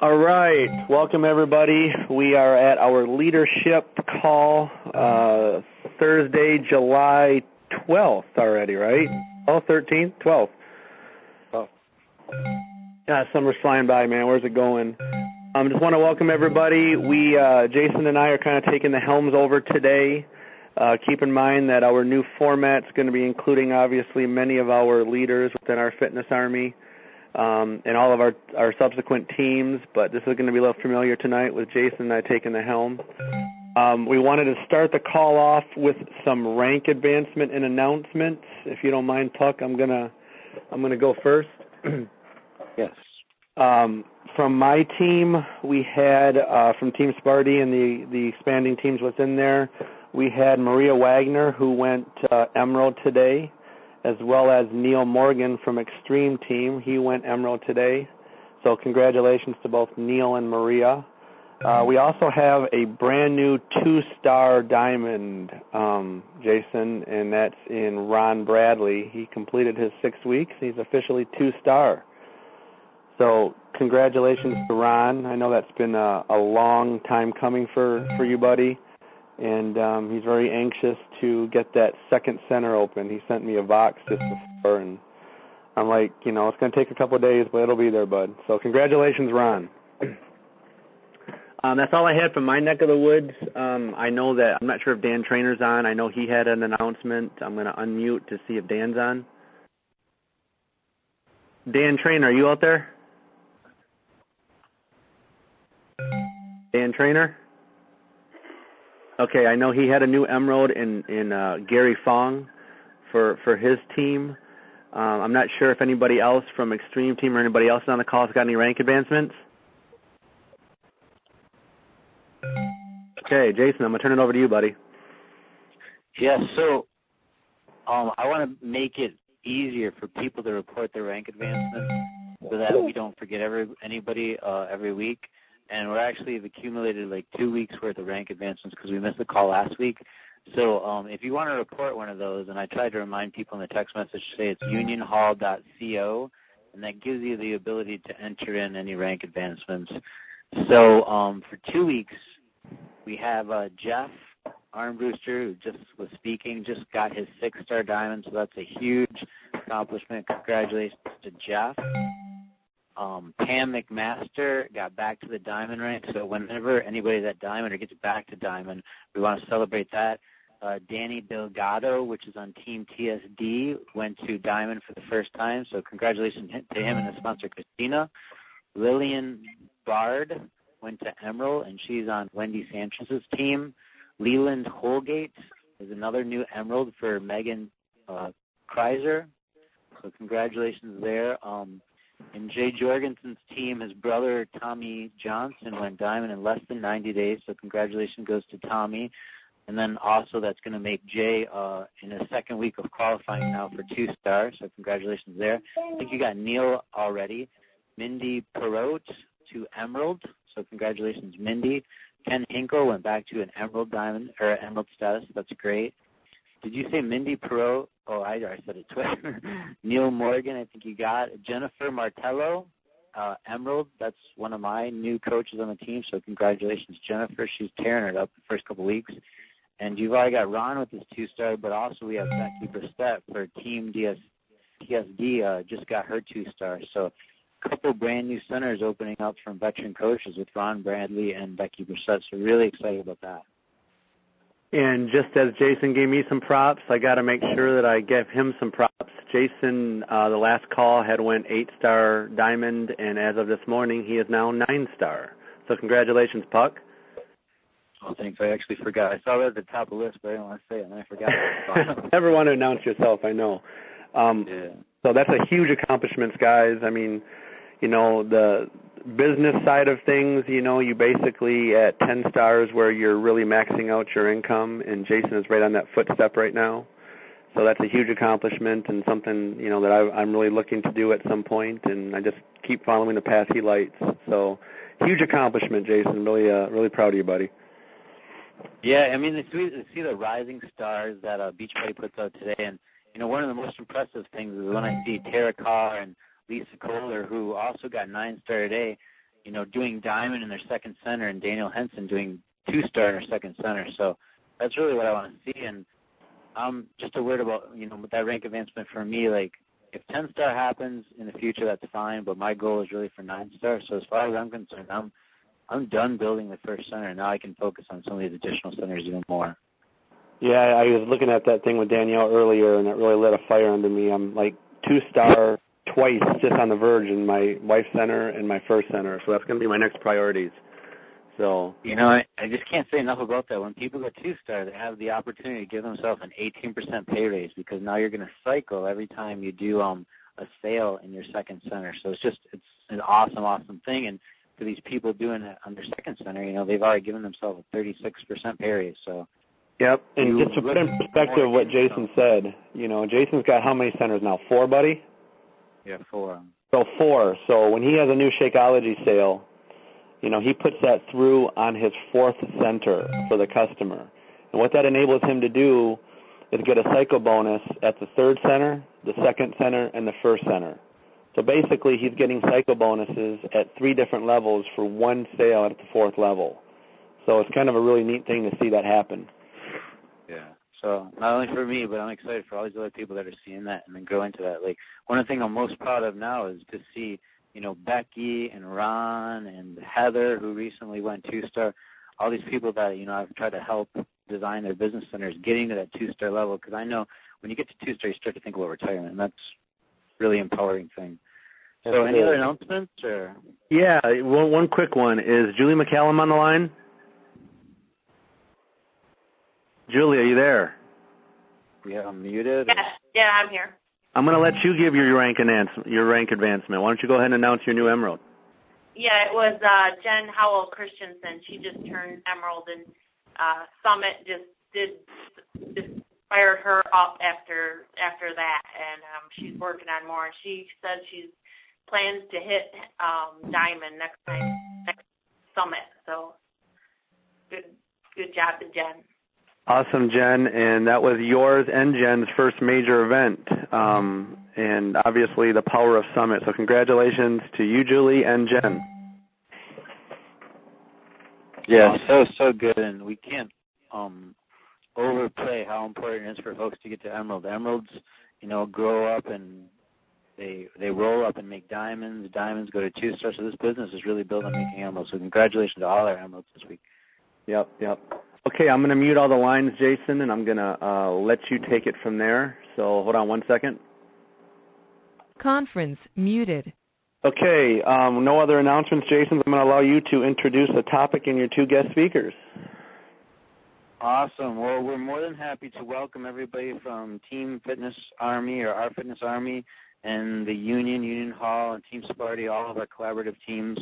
All right. Welcome, everybody. We are at our leadership call uh, Thursday, July 12th already, right? Oh, 13th? 12th. Oh. Yeah, summer's flying by, man. Where's it going? I um, just want to welcome everybody. We, uh, Jason and I are kind of taking the helms over today. Uh, keep in mind that our new format is going to be including, obviously, many of our leaders within our fitness army um, and all of our, our subsequent teams, but this is going to be a little familiar tonight with Jason and I taking the helm. Um, we wanted to start the call off with some rank advancement and announcements. If you don't mind, Puck, I'm gonna I'm gonna go first. yes. Um, from my team, we had uh, from Team Sparty and the the expanding teams within there, we had Maria Wagner who went uh, Emerald today as well as Neil Morgan from Extreme Team. He went Emerald today. So congratulations to both Neil and Maria. Uh, we also have a brand new two-star diamond, um, Jason, and that's in Ron Bradley. He completed his six weeks. He's officially two-star. So congratulations to Ron. I know that's been a, a long time coming for, for you, buddy and um, he's very anxious to get that second center open. He sent me a box just before, and I'm like, you know, it's going to take a couple of days, but it'll be there, bud. So congratulations, Ron. Um, that's all I had from my neck of the woods. Um, I know that I'm not sure if Dan Trainer's on. I know he had an announcement. I'm going to unmute to see if Dan's on. Dan Trainer, are you out there? Dan Trainer? Okay, I know he had a new emerald in in uh, Gary Fong for for his team. Um, I'm not sure if anybody else from Extreme Team or anybody else on the call has got any rank advancements. Okay, Jason, I'm gonna turn it over to you, buddy. Yes, so um, I want to make it easier for people to report their rank advancements so that we don't forget every anybody uh, every week and we're actually have accumulated like two weeks worth of rank advancements because we missed the call last week. So um, if you want to report one of those, and I tried to remind people in the text message, to say it's unionhall.co, and that gives you the ability to enter in any rank advancements. So um, for two weeks, we have uh, Jeff Armbruster, who just was speaking, just got his six-star diamond, so that's a huge accomplishment. Congratulations to Jeff um, Pam McMaster got back to the diamond rank. So whenever anybody's at diamond or gets back to diamond, we want to celebrate that. Uh, Danny Delgado, which is on Team TSD, went to diamond for the first time. So congratulations to him and his sponsor Christina. Lillian Bard went to emerald, and she's on Wendy Sanchez's team. Leland Holgate is another new emerald for Megan uh, Kreiser. So congratulations there. Um, in Jay Jorgensen's team, his brother Tommy Johnson went diamond in less than 90 days, so congratulations goes to Tommy. And then also that's going to make Jay uh, in his second week of qualifying now for two stars, so congratulations there. I think you got Neil already. Mindy Perot to Emerald, so congratulations, Mindy. Ken Hinkle went back to an Emerald Diamond or Emerald status. That's great. Did you say Mindy Perot? Oh, I, I said it twice. Neil Morgan, I think you got. Jennifer Martello, uh, Emerald. That's one of my new coaches on the team. So congratulations, Jennifer. She's tearing it up the first couple weeks. And you've already got Ron with his two star, but also we have Becky Bristette for Team DS, TSD. Uh, just got her two star. So a couple brand new centers opening up from veteran coaches with Ron Bradley and Becky Bristette. So really excited about that. And just as Jason gave me some props, I got to make sure that I give him some props. Jason, uh, the last call had went eight star diamond, and as of this morning, he is now nine star. So congratulations, Puck. Oh, thanks. I actually forgot. I saw it at the top of the list, but I didn't want to say it, and I forgot. Never want to announce yourself, I know. Um, yeah. So that's a huge accomplishment, guys. I mean, you know, the business side of things, you know, you basically at 10 stars where you're really maxing out your income, and Jason is right on that footstep right now. So that's a huge accomplishment and something, you know, that I, I'm really looking to do at some point, and I just keep following the path he lights. So huge accomplishment, Jason. Really, uh, really proud of you, buddy. Yeah, I mean, to see, see the rising stars that uh, Beachbody puts out today, and you know, one of the most impressive things is when I see Tara Carr and Lisa Kohler, who also got nine star today. you know, doing diamond in their second center, and Danielle Henson doing two star in her second center. So that's really what I want to see. And I'm just a word about you know with that rank advancement for me. Like if 10 star happens in the future, that's fine. But my goal is really for nine star. So as far as I'm concerned, I'm I'm done building the first center. Now I can focus on some of these additional centers even more. Yeah, I was looking at that thing with Danielle earlier, and it really lit a fire under me. I'm like two star twice, just on the verge in my wife's center and my first center. So that's going to be my next priorities. So you know, I, I just can't say enough about that. When people go two star, they have the opportunity to give themselves an 18% pay raise because now you're going to cycle every time you do um a sale in your second center. So it's just it's an awesome, awesome thing. And for these people doing it on their second center, you know, they've already given themselves a 36% pay raise. So Yep. And just to put in perspective what Jason said, you know, Jason's got how many centers now? Four, buddy? Yeah, four. So four. So when he has a new Shakeology sale, you know, he puts that through on his fourth center for the customer. And what that enables him to do is get a cycle bonus at the third center, the second center, and the first center. So basically, he's getting cycle bonuses at three different levels for one sale at the fourth level. So it's kind of a really neat thing to see that happen. So not only for me, but I'm excited for all these other people that are seeing that and then grow into that. Like one of the things I'm most proud of now is to see, you know, Becky and Ron and Heather, who recently went two star, all these people that you know I've tried to help design their business centers, getting to that two star level. Because I know when you get to two star, you start to think about retirement, and that's really empowering thing. So, any other announcements or? Yeah, one one quick one is Julie McCallum on the line. Julie, are you there? Yeah, I'm muted. Yes, yeah, I'm here. I'm going to let you give your rank advancement. Your rank advancement. Why don't you go ahead and announce your new emerald? Yeah, it was uh, Jen Howell Christensen. She just turned emerald, and uh, Summit just did just fired her up after after that, and um, she's working on more. And she said she's plans to hit um, diamond next time next summit. So good good job to Jen. Awesome, Jen. And that was yours and Jen's first major event. Um, and obviously the power of Summit. So congratulations to you, Julie, and Jen. Yeah, so so good, and we can't um, overplay how important it is for folks to get to emerald. Emeralds, you know, grow up and they they roll up and make diamonds. Diamonds go to two stars. So this business is really built on making emeralds. So congratulations to all our emeralds this week. Yep, yep. Okay, I'm going to mute all the lines, Jason, and I'm going to uh, let you take it from there. So hold on one second. Conference muted. Okay, um, no other announcements, Jason. I'm going to allow you to introduce the topic and your two guest speakers. Awesome. Well, we're more than happy to welcome everybody from Team Fitness Army or Our Fitness Army and the Union, Union Hall, and Team Sparty, all of our collaborative teams.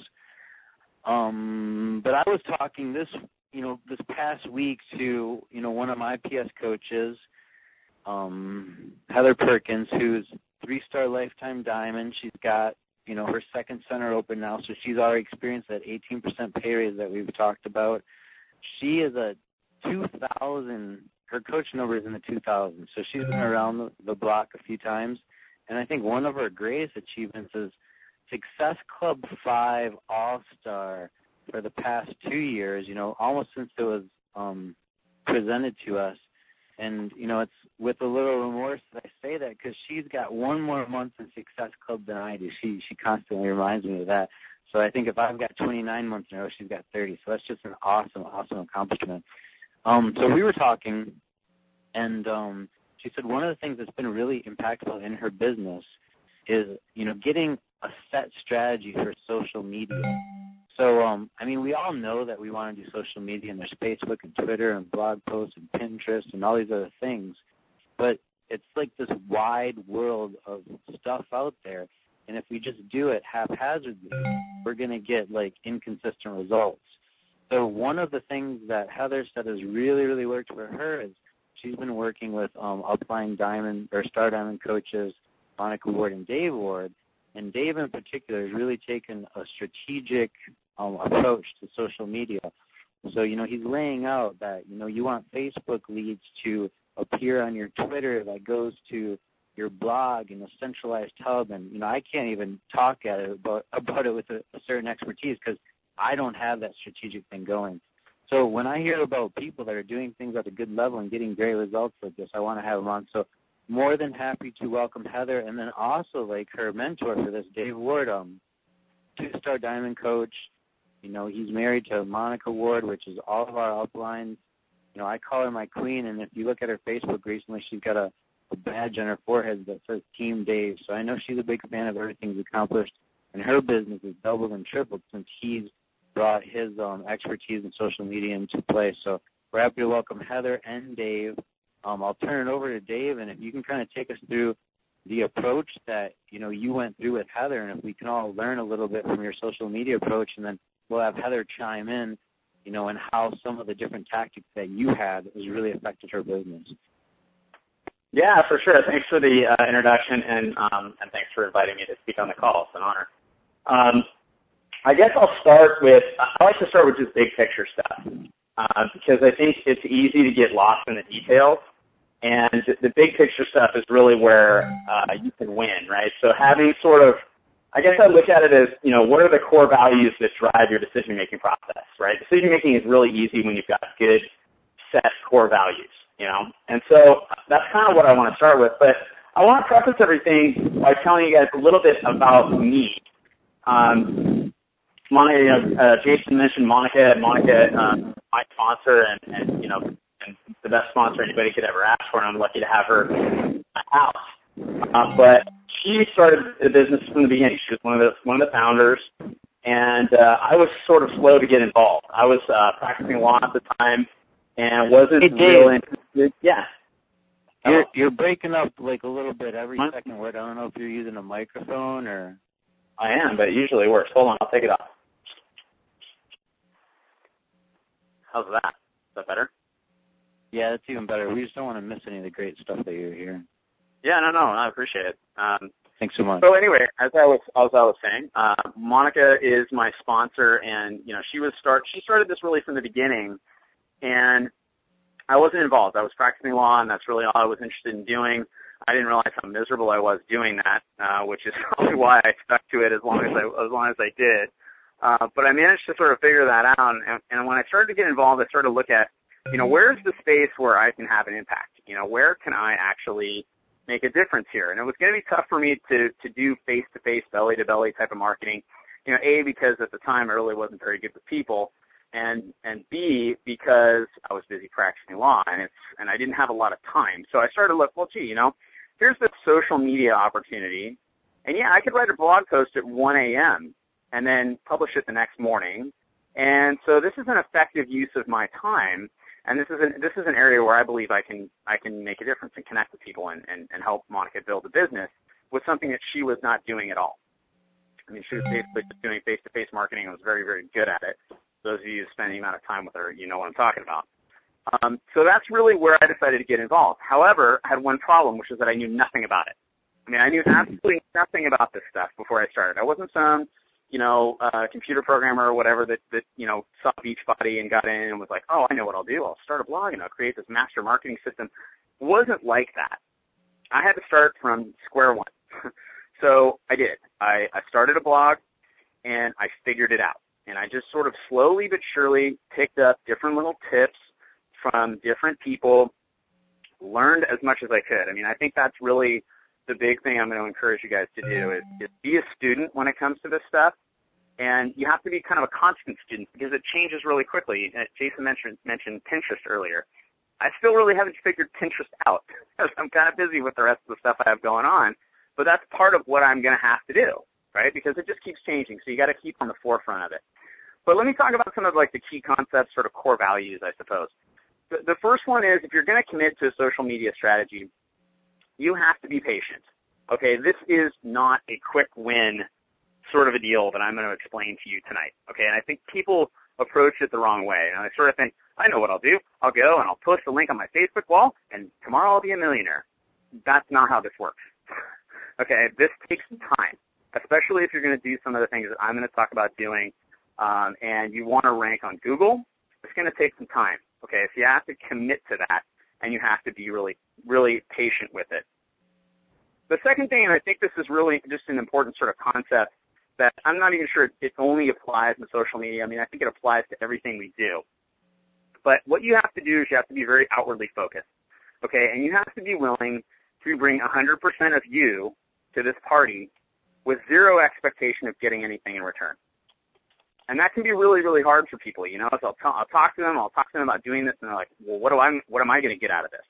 Um, but I was talking this you know, this past week to, you know, one of my PS coaches, um, Heather Perkins, who's three star lifetime diamond. She's got, you know, her second center open now, so she's already experienced that 18% pay raise that we've talked about. She is a 2000, her coach number is in the 2000s, so she's been around the, the block a few times. And I think one of her greatest achievements is Success Club 5 All Star for the past two years, you know, almost since it was um, presented to us. And, you know, it's with a little remorse that I say that because she's got one more month in Success Club than I do. She she constantly reminds me of that. So I think if I've got 29 months in a row, she's got 30. So that's just an awesome, awesome accomplishment. Um, so we were talking, and um, she said one of the things that's been really impactful in her business is, you know, getting a set strategy for social media. So, um, I mean, we all know that we want to do social media, and there's Facebook and Twitter and blog posts and Pinterest and all these other things. But it's like this wide world of stuff out there, and if we just do it haphazardly, we're going to get like inconsistent results. So one of the things that Heather said has really, really worked for her is she's been working with um, Upline Diamond or Star Diamond coaches, Monica Ward and Dave Ward, and Dave in particular has really taken a strategic um, approach to social media. So, you know, he's laying out that, you know, you want Facebook leads to appear on your Twitter that goes to your blog in a centralized hub, and you know I can't even talk at it about about it with a, a certain expertise because I don't have that strategic thing going. So when I hear about people that are doing things at a good level and getting great results like this, I want to have them on. So more than happy to welcome Heather, and then also like her mentor for this, Dave Ward, um, two-star diamond coach. You know, he's married to Monica Ward, which is all of our uplines. You know, I call her my queen, and if you look at her Facebook recently, she's got a, a badge on her forehead that says Team Dave. So I know she's a big fan of everything he's accomplished, and her business has doubled and tripled since he's brought his um, expertise in social media into play. So we're happy to welcome Heather and Dave. Um, I'll turn it over to Dave, and if you can kind of take us through the approach that you know you went through with Heather, and if we can all learn a little bit from your social media approach, and then we'll have Heather chime in, you know, and how some of the different tactics that you had has really affected her business. Yeah, for sure. Thanks for the uh, introduction, and um, and thanks for inviting me to speak on the call. It's an honor. Um, I guess I'll start with, I like to start with just big picture stuff uh, because I think it's easy to get lost in the details. And the big picture stuff is really where uh, you can win, right? So having sort of, I guess I look at it as, you know, what are the core values that drive your decision-making process, right? Decision-making is really easy when you've got good set core values, you know? And so that's kind of what I want to start with. But I want to preface everything by telling you guys a little bit about me. Um, Monica, you know, uh, Jason mentioned Monica. Monica, uh, my sponsor, and, and you know, and the best sponsor anybody could ever ask for. And I'm lucky to have her in my house. Uh, but she started the business from the beginning. She was one of the one of the founders, and uh, I was sort of slow to get involved. I was uh, practicing law at the time, and wasn't hey, real interested. Yeah. You're you're breaking up like a little bit every second word. I don't know if you're using a microphone or. I am, but it usually works. Hold on, I'll take it off. How's that? Is that better? Yeah, that's even better. We just don't want to miss any of the great stuff that you're hearing. Yeah, no, no, I appreciate it. Um, Thanks so much. So anyway, as I was as I was saying, uh, Monica is my sponsor, and you know she was start she started this really from the beginning, and I wasn't involved. I was practicing law, and that's really all I was interested in doing. I didn't realize how miserable I was doing that, uh, which is probably why I stuck to it as long as I as long as I did. Uh, but I managed to sort of figure that out. And, and when I started to get involved, I started to look at, you know, where's the space where I can have an impact? You know, where can I actually make a difference here? And it was going to be tough for me to to do face to face, belly to belly type of marketing. You know, a because at the time I really wasn't very good with people, and and b because I was busy practicing law and it's and I didn't have a lot of time. So I started to look, well, gee, you know, here's this social media opportunity, and yeah, I could write a blog post at 1 a.m and then publish it the next morning. And so this is an effective use of my time, and this is an, this is an area where I believe I can I can make a difference and connect with people and, and, and help Monica build a business with something that she was not doing at all. I mean, she was basically just doing face-to-face marketing and was very, very good at it. Those of you who spend any amount of time with her, you know what I'm talking about. Um, so that's really where I decided to get involved. However, I had one problem, which is that I knew nothing about it. I mean, I knew absolutely nothing about this stuff before I started. I wasn't some you know, uh, computer programmer or whatever that, that, you know, saw Beachbody and got in and was like, oh, I know what I'll do. I'll start a blog and I'll create this master marketing system. wasn't like that. I had to start from square one. so I did. I, I started a blog and I figured it out. And I just sort of slowly but surely picked up different little tips from different people, learned as much as I could. I mean, I think that's really the big thing I'm going to encourage you guys to do is, is be a student when it comes to this stuff. And you have to be kind of a constant student because it changes really quickly. Uh, Jason mentioned, mentioned Pinterest earlier. I still really haven't figured Pinterest out because I'm kind of busy with the rest of the stuff I have going on. But that's part of what I'm going to have to do, right? Because it just keeps changing. So you got to keep on the forefront of it. But let me talk about some of like the key concepts, sort of core values, I suppose. The, the first one is if you're going to commit to a social media strategy, you have to be patient. Okay, this is not a quick win sort of a deal that I'm going to explain to you tonight. Okay, and I think people approach it the wrong way. And I sort of think, I know what I'll do. I'll go and I'll post a link on my Facebook wall, and tomorrow I'll be a millionaire. That's not how this works. okay, this takes time, especially if you're going to do some of the things that I'm going to talk about doing, um, and you want to rank on Google. It's going to take some time. Okay, so you have to commit to that, and you have to be really, really patient with it. the second thing, and I think this is really just an important sort of concept that I'm not even sure it only applies to social media. I mean, I think it applies to everything we do. But what you have to do is you have to be very outwardly focused, okay? And you have to be willing to bring 100% of you to this party with zero expectation of getting anything in return. And that can be really, really hard for people, you know. So I'll, t- I'll talk to them, I'll talk to them about doing this, and they're like, "Well, what do I, what am I going to get out of this?"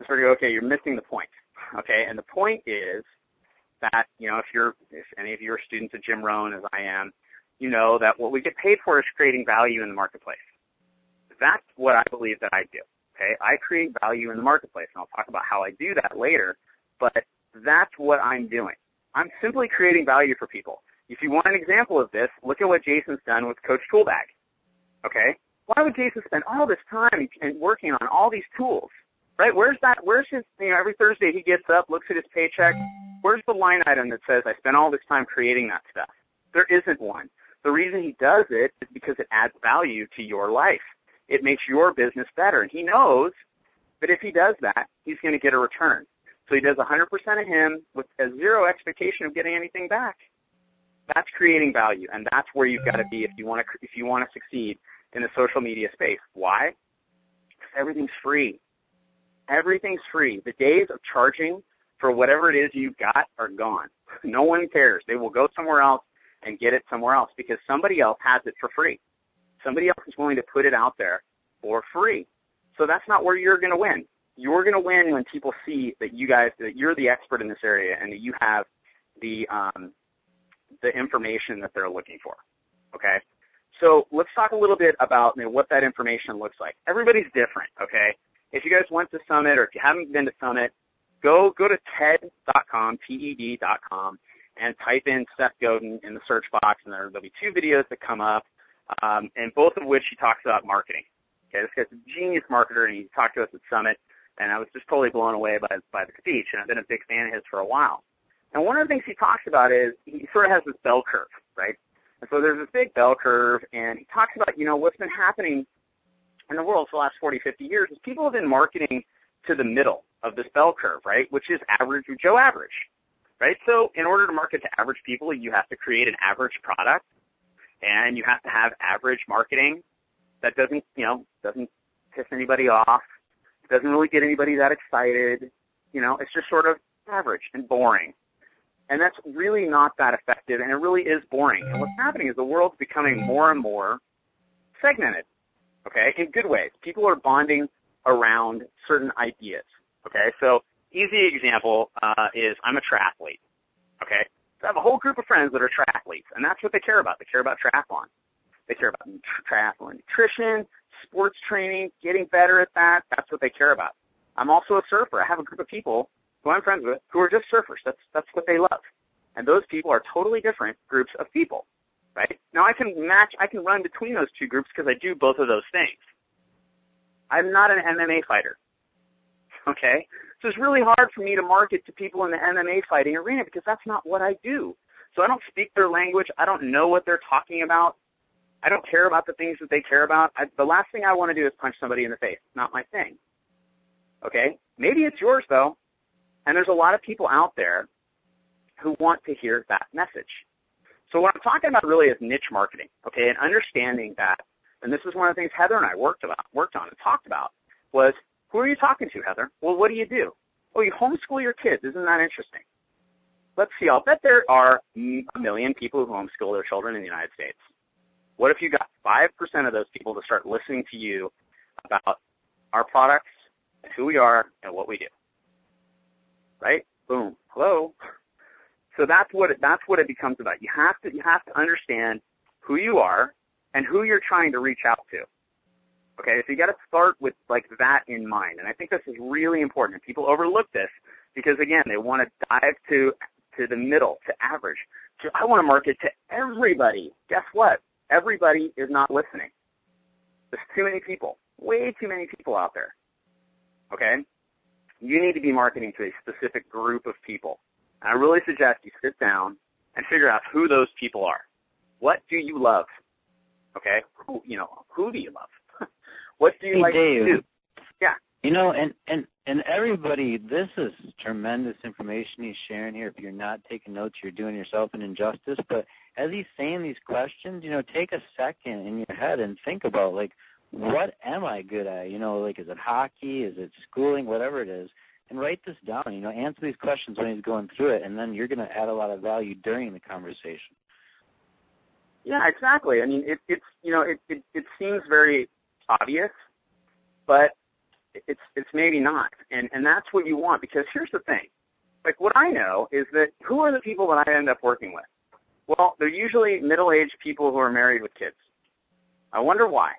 I sort of go, "Okay, you're missing the point." Okay, and the point is that you know, if you're, if any of you are students of Jim Rohn, as I am, you know that what we get paid for is creating value in the marketplace. That's what I believe that I do. Okay, I create value in the marketplace, and I'll talk about how I do that later. But that's what I'm doing. I'm simply creating value for people. If you want an example of this, look at what Jason's done with Coach Toolbag. Okay, why would Jason spend all this time and working on all these tools? Right? Where's that? Where's his? You know, every Thursday he gets up, looks at his paycheck. Where's the line item that says I spent all this time creating that stuff? There isn't one. The reason he does it is because it adds value to your life. It makes your business better, and he knows that if he does that, he's going to get a return. So he does 100% of him with a zero expectation of getting anything back. That's creating value, and that's where you've got to be if you want to if you want to succeed in the social media space. Why? Because everything's free. Everything's free. The days of charging for whatever it is you've got are gone. No one cares. They will go somewhere else and get it somewhere else because somebody else has it for free. Somebody else is willing to put it out there for free. So that's not where you're going to win. You're going to win when people see that you guys that you're the expert in this area and that you have the um, the information that they're looking for. Okay. So let's talk a little bit about you know, what that information looks like. Everybody's different. Okay. If you guys went to Summit or if you haven't been to Summit, go go to TED.com, T-E-D.com, and type in Seth Godin in the search box, and there, will be two videos that come up, um, and both of which he talks about marketing. Okay, this guy's a genius marketer, and he talked to us at Summit, and I was just totally blown away by by the speech, and I've been a big fan of his for a while. And one of the things he talks about is he sort of has this bell curve, right? And so there's this big bell curve, and he talks about, you know, what's been happening in the world for the last 40, 50 years is people have been marketing to the middle of this bell curve, right? Which is average or Joe average, right? So in order to market to average people, you have to create an average product, and you have to have average marketing that doesn't, you know, doesn't piss anybody off, doesn't really get anybody that excited. You know, it's just sort of average and boring. And that's really not that effective, and it really is boring. And what's happening is the world's becoming more and more segmented, okay, in good ways. People are bonding around certain ideas, okay? So easy example uh, is I'm a triathlete, okay? So I have a whole group of friends that are triathletes, and that's what they care about. They care about triathlon. They care about triathlon nutrition, sports training, getting better at that. That's what they care about. I'm also a surfer. I have a group of people who I'm friends with who are just surfers. That's that's what they love. And those people are totally different groups of people, right? Now I can match, I can run between those two groups because I do both of those things. I'm not an MMA fighter, okay? So it's really hard for me to market to people in the MMA fighting arena because that's not what I do. So I don't speak their language. I don't know what they're talking about. I don't care about the things that they care about. I, the last thing I want to do is punch somebody in the face. Not my thing. Okay? Maybe it's yours though. And there's a lot of people out there who want to hear that message. So what I'm talking about really is niche marketing, okay, and understanding that, and this is one of the things Heather and I worked about, worked on and talked about, was who are you talking to, Heather? Well, what do you do? Oh, you homeschool your kids. Isn't that interesting? Let's see. I'll bet there are a million people who homeschool their children in the United States. What if you got 5% of those people to start listening to you about our products, who we are, and what we do? Right? Boom. Hello. So that's what it, that's what it becomes about. You have to you have to understand who you are and who you're trying to reach out to. Okay, so you got to start with like that in mind, and I think this is really important. People overlook this because again, they want to dive to to the middle, to average. So I want to market to everybody. Guess what? Everybody is not listening. There's too many people, way too many people out there. Okay, you need to be marketing to a specific group of people. And I really suggest you sit down and figure out who those people are. What do you love? Okay, who you know, who do you love? what do you hey, like Dave, to do? Yeah. You know, and and and everybody, this is tremendous information he's sharing here. If you're not taking notes, you're doing yourself an injustice. But as he's saying these questions, you know, take a second in your head and think about like, what am I good at? You know, like is it hockey? Is it schooling? Whatever it is, and write this down. You know, answer these questions when he's going through it, and then you're going to add a lot of value during the conversation. Yeah, exactly. I mean, it, it's you know, it, it it seems very obvious, but it's it's maybe not, and and that's what you want because here's the thing, like what I know is that who are the people that I end up working with? Well, they're usually middle-aged people who are married with kids. I wonder why.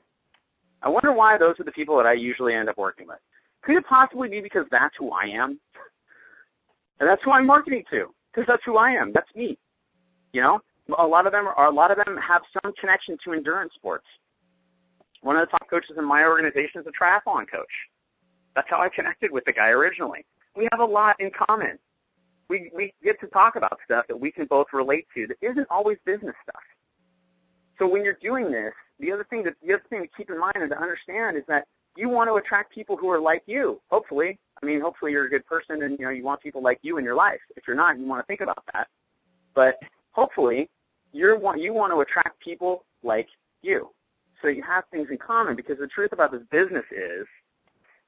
I wonder why those are the people that I usually end up working with. Could it possibly be because that's who I am? And that's who I'm marketing to, because that's who I am. That's me. You know, a lot of them are a lot of them have some connection to endurance sports. One of the top coaches in my organization is a triathlon coach. That's how I connected with the guy originally. We have a lot in common. We we get to talk about stuff that we can both relate to that isn't always business stuff. So when you're doing this, the other thing that the other thing to keep in mind and to understand is that you want to attract people who are like you. Hopefully, I mean, hopefully you're a good person and you know you want people like you in your life. If you're not, you want to think about that. But hopefully, you want you want to attract people like you, so you have things in common. Because the truth about this business is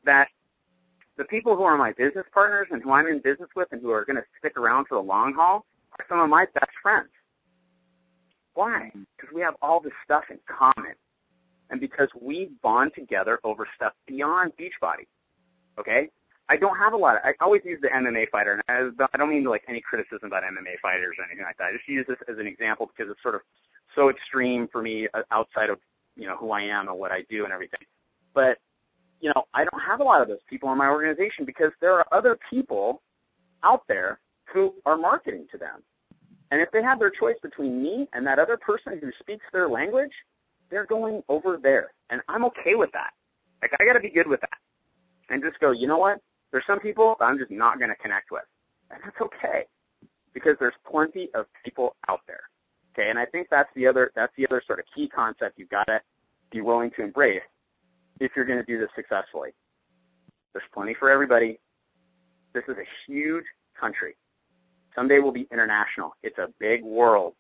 that the people who are my business partners and who I'm in business with and who are going to stick around for the long haul are some of my best friends. Why? Because we have all this stuff in common. And because we bond together over stuff beyond Beachbody. Okay? I don't have a lot. Of, I always use the MMA fighter, and I, I don't mean like any criticism about MMA fighters or anything like that. I just use this as an example because it's sort of so extreme for me uh, outside of you know who I am and what I do and everything. But you know, I don't have a lot of those people in my organization because there are other people out there who are marketing to them. And if they have their choice between me and that other person who speaks their language, they're going over there. And I'm okay with that. Like, I got to be good with that. And just go, you know what? There's some people I'm just not to connect with. And that's okay. Because there's plenty of people out there. Okay, and I think that's the other that's the other sort of key concept you've got to be willing to embrace if you're to do this successfully. There's plenty for everybody. This is a huge country. Someday we'll be international. It's a big world.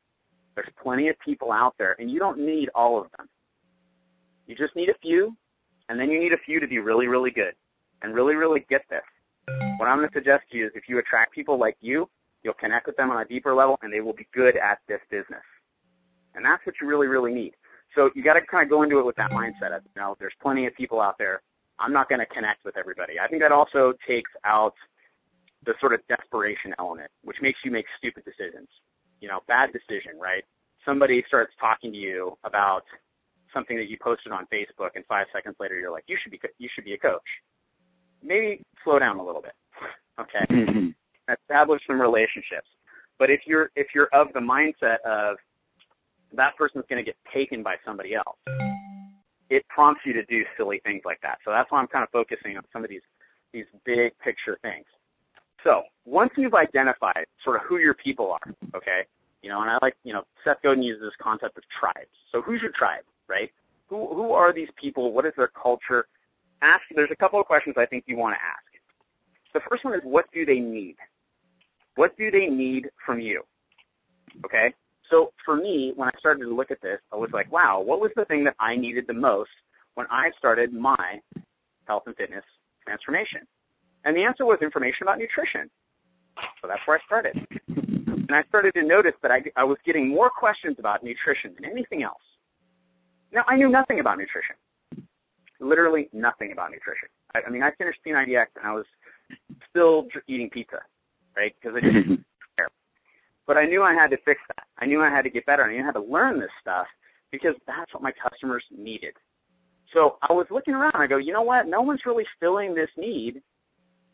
There's plenty of people out there, and you don't need all of them. You just need a few, and then you need a few to be really, really good and really, really get this. What I'm going to suggest to you is if you attract people like you, you'll connect with them on a deeper level, and they will be good at this business. And that's what you really, really need. So you got to kind of go into it with that mindset of, you know, there's plenty of people out there. I'm not going to connect with everybody. I think that also takes out the sort of desperation element, which makes you make stupid decisions. You know, bad decision, right? Somebody starts talking to you about something that you posted on Facebook, and five seconds later you're like, you should be you should be a coach. Maybe slow down a little bit, okay? Mm-hmm. Establish some relationships. But if you're if you're of the mindset of that person's going to get taken by somebody else, it prompts you to do silly things like that. So that's why I'm kind of focusing on some of these these big picture things. So once you've identified sort of who your people are, okay, you know, and I like, you know, Seth Godin uses this concept of tribes. So who's your tribe, right? Who who are these people? What is their culture? Ask. There's a couple of questions I think you want to ask. The first one is, what do they need? What do they need from you? Okay. So for me, when I started to look at this, I was like, wow, what was the thing that I needed the most when I started my health and fitness transformation? And the answer was information about nutrition. So that's where I started. And I started to notice that I, I was getting more questions about nutrition than anything else. Now, I knew nothing about nutrition. Literally nothing about nutrition. I, I mean, I finished P90X and I was still eating pizza, right? Because I didn't care. But I knew I had to fix that. I knew I had to get better. I knew I had to learn this stuff because that's what my customers needed. So I was looking around. I go, you know what? No one's really filling this need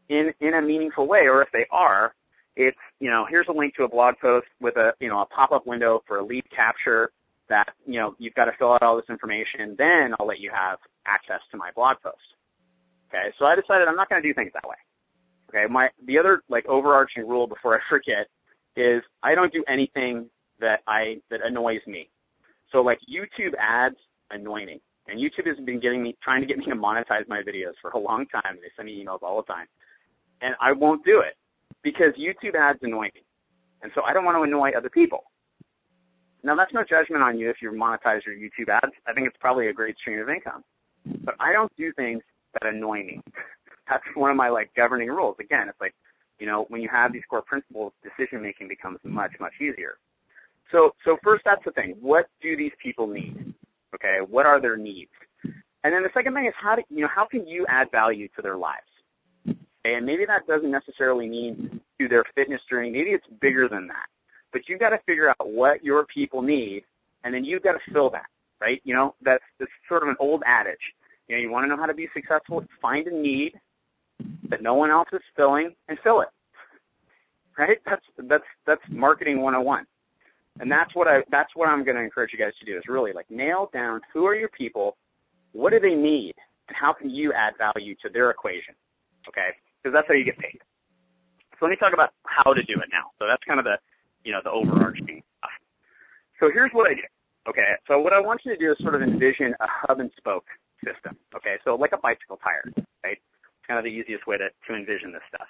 in in a meaningful way, or if they are, it's you know here's a link to a blog post with a you know a pop-up window for a lead capture that you know you've got to fill out all this information. Then I'll let you have access to my blog post. Okay, so I decided I'm not going to do things that way. Okay, my the other like overarching rule before I forget is I don't do anything that I that annoys me. So like YouTube ads annoy me. And YouTube has been getting me trying to get me to monetize my videos for a long time. They send me emails all the time. And I won't do it because YouTube ads annoy me, and so I don't want to annoy other people. Now that's no judgment on you if you monetize your YouTube ads. I think it's probably a great stream of income, but I don't do things that annoy me. That's one of my like governing rules. Again, it's like you know when you have these core principles, decision making becomes much much easier. So so first that's the thing. What do these people need? Okay, what are their needs? And then the second thing is how do you know how can you add value to their lives? And maybe that doesn't necessarily mean to their fitness journey. Maybe it's bigger than that. But you've got to figure out what your people need, and then you've got to fill that. Right? You know that's that's sort of an old adage. You know, you want to know how to be successful. Find a need that no one else is filling, and fill it. Right? That's that's that's marketing 101. And that's what I that's what I'm going to encourage you guys to do is really like nail down who are your people, what do they need, and how can you add value to their equation? Okay? Because that's how you get paid. So let me talk about how to do it now. So that's kind of the you know the overarching stuff. So here's what I do. Okay, so what I want you to do is sort of envision a hub and spoke system. Okay, so like a bicycle tire, right? It's kind of the easiest way to, to envision this stuff.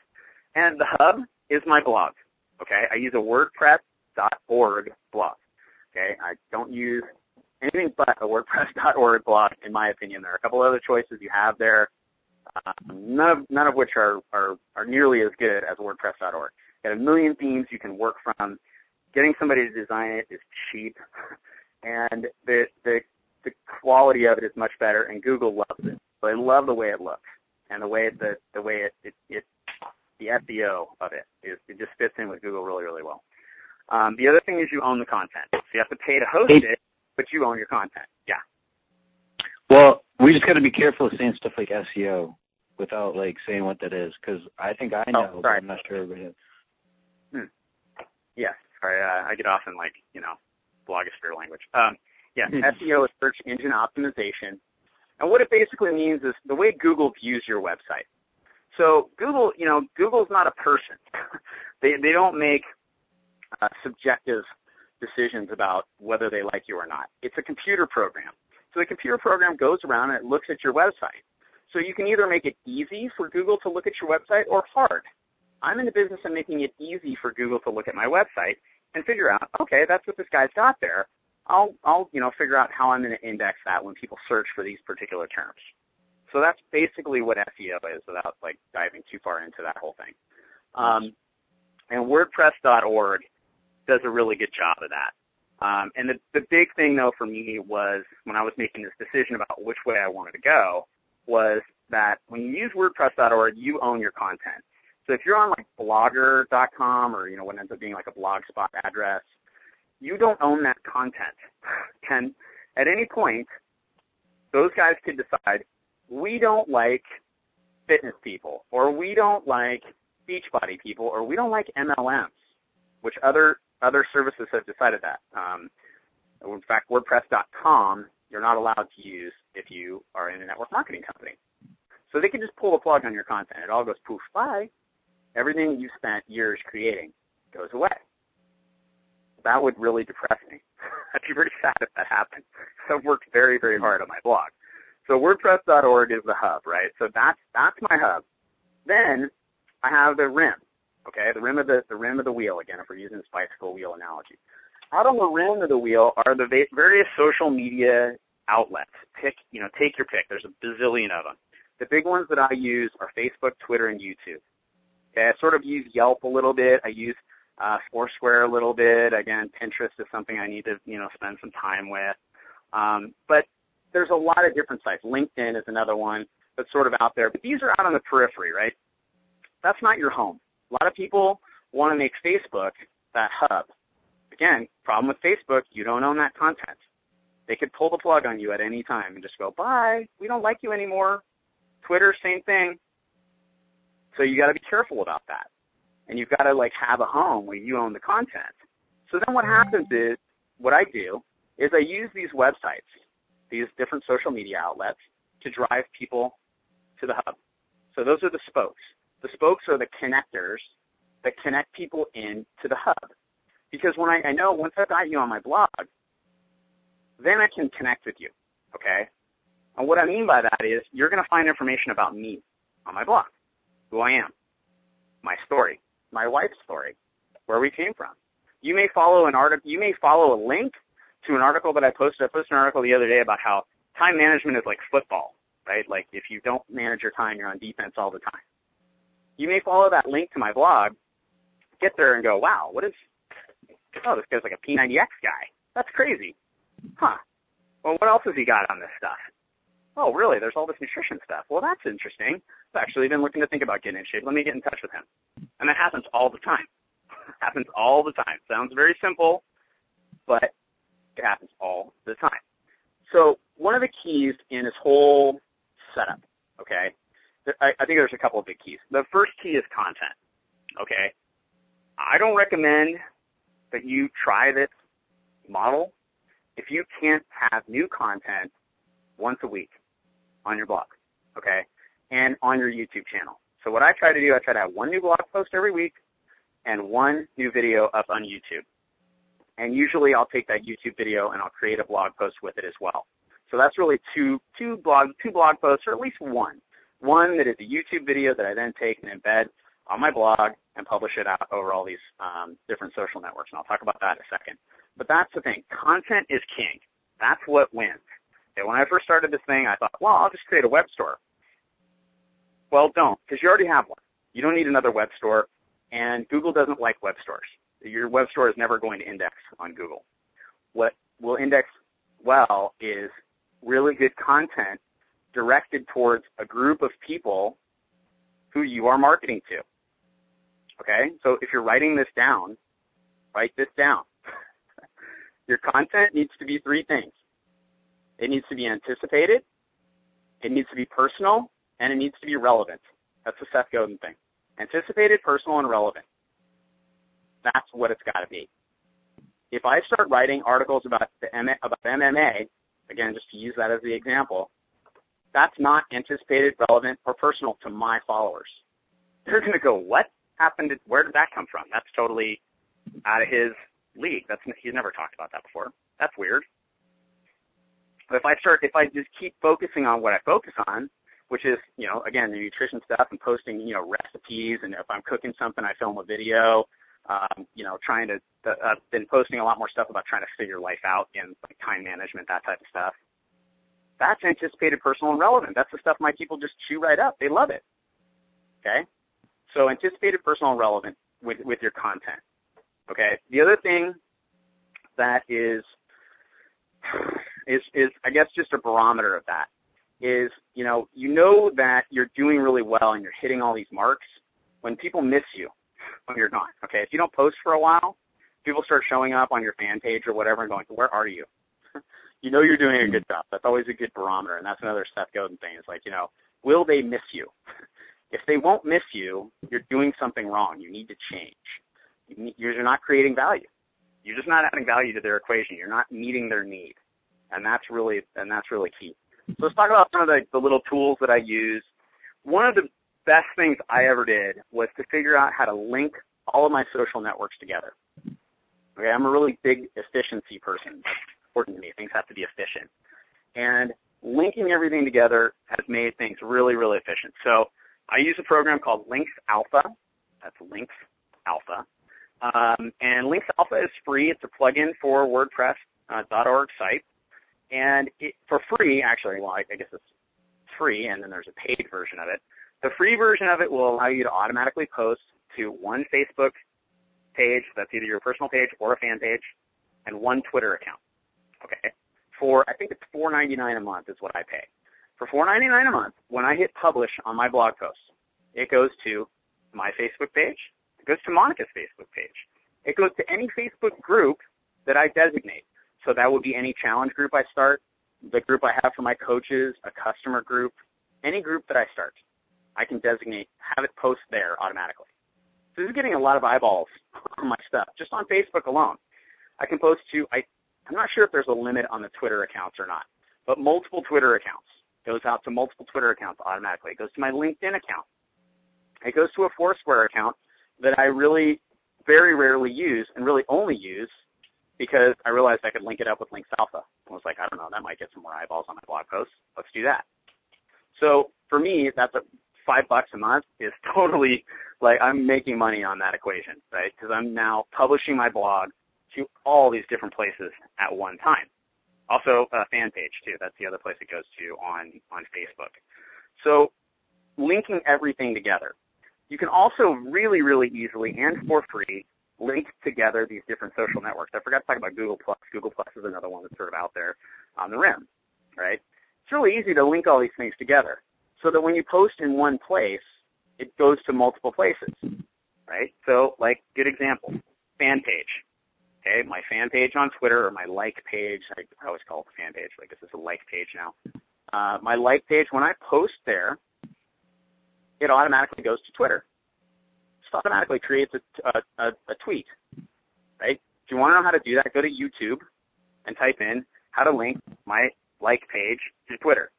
And the hub is my blog. Okay, I use a WordPress.org blog. Okay, I don't use anything but a WordPress.org blog, in my opinion. There are a couple other choices you have there, uh, none of none of which are, are are nearly as good as WordPress.org. You Got a million themes you can work from. Getting somebody to design it is cheap, and the the the quality of it is much better. And Google loves it. So I love the way it looks and the way the the way it it, it the SEO of it is it just fits in with Google really really well. Um, the other thing is you own the content. So you have to pay to host it, but you own your content. Yeah. Well, we just got to be careful of saying stuff like SEO without like saying what that is, because I think I know, oh, but I'm not sure everybody. Does. Hmm. Yeah. Sorry, uh, I get off in like you know blogosphere language. Um, yeah, SEO is search engine optimization, and what it basically means is the way Google views your website. So Google, you know, Google's not a person. they they don't make uh, subjective decisions about whether they like you or not. It's a computer program. So the computer program goes around and it looks at your website. So you can either make it easy for Google to look at your website or hard. I'm in the business of making it easy for Google to look at my website and figure out, okay, that's what this guy's got there. I'll, I'll, you know, figure out how I'm going to index that when people search for these particular terms. So that's basically what SEO is without like diving too far into that whole thing. Um, and WordPress.org does a really good job of that. Um, and the, the big thing though for me was when I was making this decision about which way I wanted to go was that when you use WordPress.org, you own your content. So if you're on like blogger.com or, you know, what ends up being like a blogspot address, you don't own that content. And at any point, those guys could decide, we don't like fitness people, or we don't like Beachbody people, or we don't like MLMs, which other other services have decided that. Um, in fact, WordPress.com you're not allowed to use if you are in a network marketing company. So they can just pull the plug on your content. It all goes poof, bye. Everything you spent years creating goes away. That would really depress me. I'd be pretty sad if that happened. I've worked very, very hard on my blog. So WordPress.org is the hub, right? So that's that's my hub. Then I have the rim, okay, the rim of the the rim of the wheel again. If we're using this bicycle wheel analogy, out on the rim of the wheel are the va- various social media outlets. Pick, you know, take your pick. There's a bazillion of them. The big ones that I use are Facebook, Twitter, and YouTube. Okay, I sort of use Yelp a little bit. I use uh, Foursquare a little bit. Again, Pinterest is something I need to, you know, spend some time with. Um, but there's a lot of different sites. LinkedIn is another one that's sort of out there. But these are out on the periphery, right? That's not your home. A lot of people want to make Facebook that hub. Again, problem with Facebook, you don't own that content. They could pull the plug on you at any time and just go, bye, we don't like you anymore. Twitter, same thing. So you got to be careful about that. And you've got to like have a home where you own the content. So then what happens is, what I do is I use these websites, these different social media outlets to drive people to the hub. So those are the spokes. The spokes are the connectors that connect people in to the hub. Because when I, I know once I've got you on my blog, then I can connect with you. Okay? And what I mean by that is you're going to find information about me on my blog, who I am. my story, my wife's story, where we came from. You may follow an article, you may follow a link to an article that I posted. I posted an article the other day about how time management is like football, right? Like if you don't manage your time, you're on defense all the time. You may follow that link to my blog, get there and go, wow, what is, oh, this guy's like a P90X guy. That's crazy. Huh. Well, what else has he got on this stuff? Oh, really? There's all this nutrition stuff. Well, that's interesting. I've actually been looking to think about getting in shape. Let me get in touch with him. And that happens all the time. Happens all the time. Sounds very simple, but it happens all the time. So one of the keys in this whole setup, okay, I, I think there's a couple of big keys. The first key is content, okay. I don't recommend that you try this model if you can't have new content once a week on your blog, okay, and on your YouTube channel. So what I try to do, I try to have one new blog post every week and one new video up on YouTube. And usually I'll take that YouTube video and I'll create a blog post with it as well. So that's really two, two blog, two blog posts or at least one. One that is a YouTube video that I then take and embed on my blog and publish it out over all these um, different social networks. And I'll talk about that in a second. But that's the thing. Content is king. That's what wins. When I first started this thing, I thought, well, I'll just create a web store. Well, don't, because you already have one. You don't need another web store, and Google doesn't like web stores. Your web store is never going to index on Google. What will index well is really good content directed towards a group of people who you are marketing to. Okay? So if you're writing this down, write this down. Your content needs to be three things. It needs to be anticipated, it needs to be personal, and it needs to be relevant. That's the Seth Godin thing. Anticipated, personal, and relevant. That's what it's got to be. If I start writing articles about the M- about MMA, again, just to use that as the example, that's not anticipated, relevant, or personal to my followers. They're going to go, "What happened? To, where did that come from? That's totally out of his league. That's he's never talked about that before. That's weird." But if I start, if I just keep focusing on what I focus on, which is, you know, again, the nutrition stuff and posting, you know, recipes, and if I'm cooking something, I film a video. Um, you know, trying to, uh, I've been posting a lot more stuff about trying to figure life out in like time management, that type of stuff. That's anticipated, personal, and relevant. That's the stuff my people just chew right up. They love it. Okay, so anticipated, personal, and relevant with with your content. Okay. The other thing that is is is I guess just a barometer of that is you know you know that you're doing really well and you're hitting all these marks when people miss you when you're gone. Okay, if you don't post for a while, people start showing up on your fan page or whatever and going, "Where are you?" you know you're doing a good job. That's always a good barometer, and that's another Seth Godin thing. It's like you know, will they miss you? if they won't miss you, you're doing something wrong. You need to change. You're not creating value. You're just not adding value to their equation. You're not meeting their need, and that's really and that's really key. So let's talk about some of the, the little tools that I use. One of the best things I ever did was to figure out how to link all of my social networks together. Okay, I'm a really big efficiency person. That's important to me. Things have to be efficient. And linking everything together has made things really, really efficient. So I use a program called Links Alpha. That's Links Alpha. Um, and Links Alpha is free. It's a plugin for WordPress.org uh, site. And it, for free, actually, well, I, I guess it's free, and then there's a paid version of it. The free version of it will allow you to automatically post to one Facebook page, that's either your personal page or a fan page, and one Twitter account. Okay? For I think it's four ninety nine a month is what I pay. For four ninety nine a month, when I hit publish on my blog post, it goes to my Facebook page, it goes to Monica's Facebook page. It goes to any Facebook group that I designate. So that would be any challenge group I start, the group I have for my coaches, a customer group, any group that I start. I can designate, have it post there automatically. So this is getting a lot of eyeballs on my stuff, just on Facebook alone. I can post to, I, I'm not sure if there's a limit on the Twitter accounts or not, but multiple Twitter accounts. Goes out to multiple Twitter accounts automatically. It goes to my LinkedIn account. It goes to a Foursquare account that I really very rarely use and really only use because I realized I could link it up with Links Alpha. I was like, I don't know, that might get some more eyeballs on my blog post. Let's do that. So for me, that's a five bucks a month is totally like I'm making money on that equation, right? Because I'm now publishing my blog to all these different places at one time. Also, a fan page too. That's the other place it goes to on on Facebook. So, linking everything together. You can also really, really easily and for free link together these different social networks. I forgot to talk about Google Plus. Google Plus is another one that's sort of out there on the rim, right? It's really easy to link all these things together so that when you post in one place, it goes to multiple places, right? So, like, good example, fan page. Okay, my fan page on Twitter or my like page. I, I always call it the fan page. Like this is a like page now. Uh, my like page, when I post there, it automatically goes to Twitter. It automatically creates a, a, a tweet, right? If you want to know how to do that, go to YouTube and type in how to link my like page to Twitter.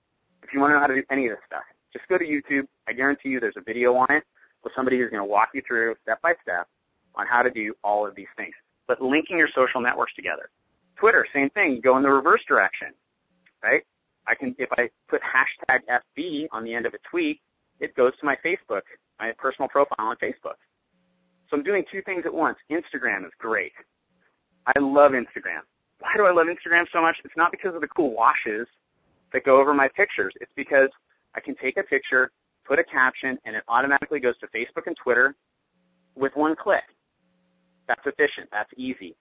If you want to know how to do any of this stuff, just go to YouTube. I guarantee you there's a video on it with somebody who's going to walk you through step by step on how to do all of these things. But linking your social networks together. Twitter, same thing. Go in the reverse direction, right? I can, if I put hashtag FB on the end of a tweet, it goes to my Facebook, my personal profile on Facebook. So I'm doing two things at once. Instagram is great. I love Instagram. Why do I love Instagram so much? It's not because of the cool washes that go over my pictures. It's because I can take a picture, put a caption, and it automatically goes to Facebook and Twitter with one click. That's efficient. That's easy.